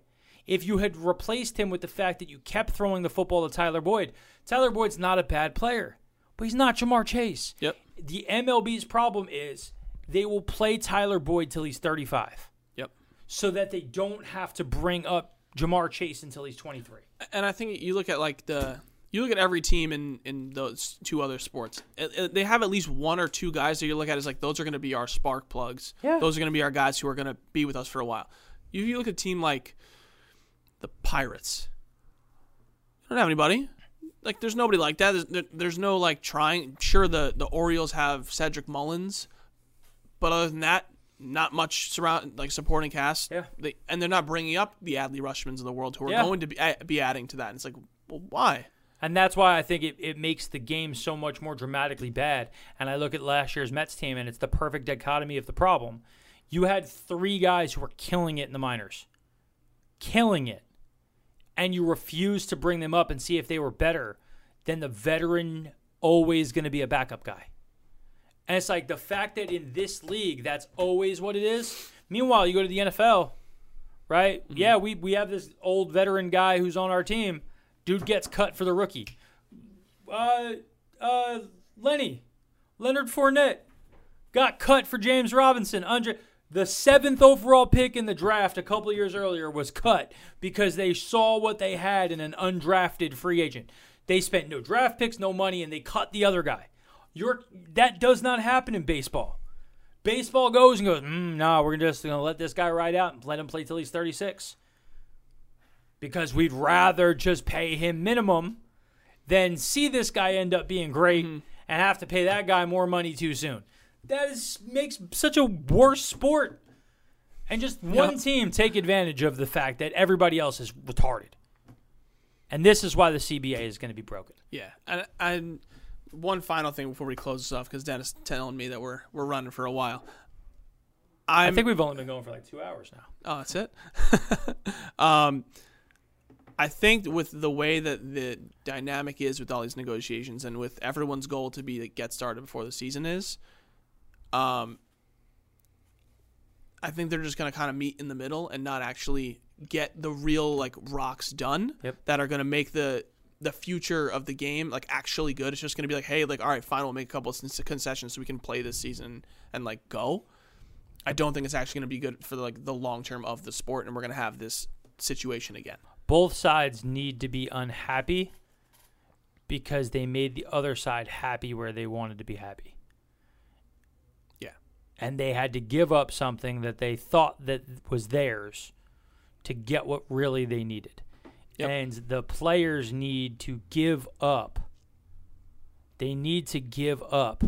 if you had replaced him with the fact that you kept throwing the football to Tyler Boyd, Tyler Boyd's not a bad player, but he's not Ja'Marr Chase. Yep. The MLB's problem is they will play Tyler Boyd till he's 35, Yep. so that they don't have to bring up Ja'Marr Chase until he's 23. and I think you look at like the you look at every team in in those two other sports. It- it- they have at least one or two guys that you look at as like those are going to be our spark plugs. Yeah. Those are going to be our guys who are going to be with us for a while. If you look at a team like the Pirates, they don't have anybody. Like there's nobody like that. There's, there, there's no like trying. Sure, the the Orioles have Cedric Mullins, but other than that, not much surround like supporting cast. Yeah. They, and they're not bringing up the Adley Rutschmans of the world who are Yeah. going to be be adding to that. And it's like, well, why? And that's why I think it, it makes the game so much more dramatically bad. And I look at last year's Mets team, and it's the perfect dichotomy of the problem. You had three guys who were killing it in the minors, killing it. And you refuse to bring them up and see if they were better than the veteran, always going to be a backup guy. And it's like the fact that in this league, that's always what it is. Meanwhile, you go to the NFL, right? Yeah, we, we have this old veteran guy who's on our team. Dude gets cut for the rookie. Uh, uh, Lenny, Leonard Fournette got cut for James Robinson. Andre, the seventh overall pick in the draft a couple of years earlier was cut because they saw what they had in an undrafted free agent. They spent no draft picks, no money, and they cut the other guy. You're, that does not happen in baseball. Baseball goes and goes, mm, no, we're just going to let this guy ride out and let him play till he's 36 because we'd rather just pay him minimum than see this guy end up being great and have to pay that guy more money too soon. That is makes such a worse sport. And just one Yep. team take advantage of the fact that everybody else is retarded. And this is why the CBA is going to be broken. Yeah, and and one final thing before we close this off because Dennis telling me that we're we're running for a while. I'm, I think we've only been going for like two hours now. Oh, that's it. um, I think with the way that the dynamic is with all these negotiations, and with everyone's goal to be to get started before the season is, um, I think they're just gonna kind of meet in the middle and not actually get the real like rocks done Yep. that are gonna make the the future of the game like actually good. It's just gonna be like, hey, like all right, fine, we'll make a couple of concessions so we can play this season and like go. I don't think it's actually going to be good for like the long term of the sport, and we're going to have this situation again. Both sides need to be unhappy because they made the other side happy where they wanted to be happy. And they had to give up something that they thought that was theirs to get what really they needed. Yep. And the players need to give up. They need to give up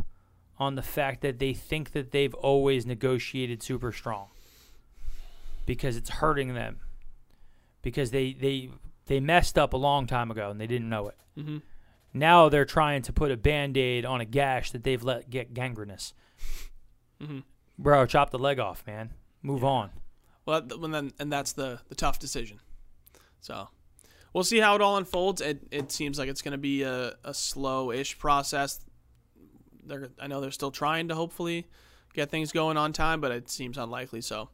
on the fact that they think that they've always negotiated super strong because it's hurting them. Because they they they messed up a long time ago and they didn't know it. Mm-hmm. Now they're trying to put a band aid on a gash that they've let get gangrenous. Mm-hmm. Bro, chop the leg off, man. Move on. Well, and then and that's the the tough decision. So we'll see how it all unfolds. It it seems like it's going to be a, a slow-ish process. They're I know they're still trying to hopefully get things going on time, but it seems unlikely. So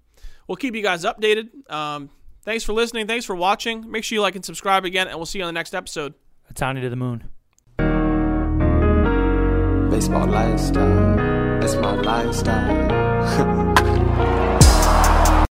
we'll keep you guys updated. Um, thanks for listening. Thanks for watching. Make sure you like and subscribe again, and we'll see you on the next episode. Ohtani to the moon. Baseball lifestyle. It's my lifestyle.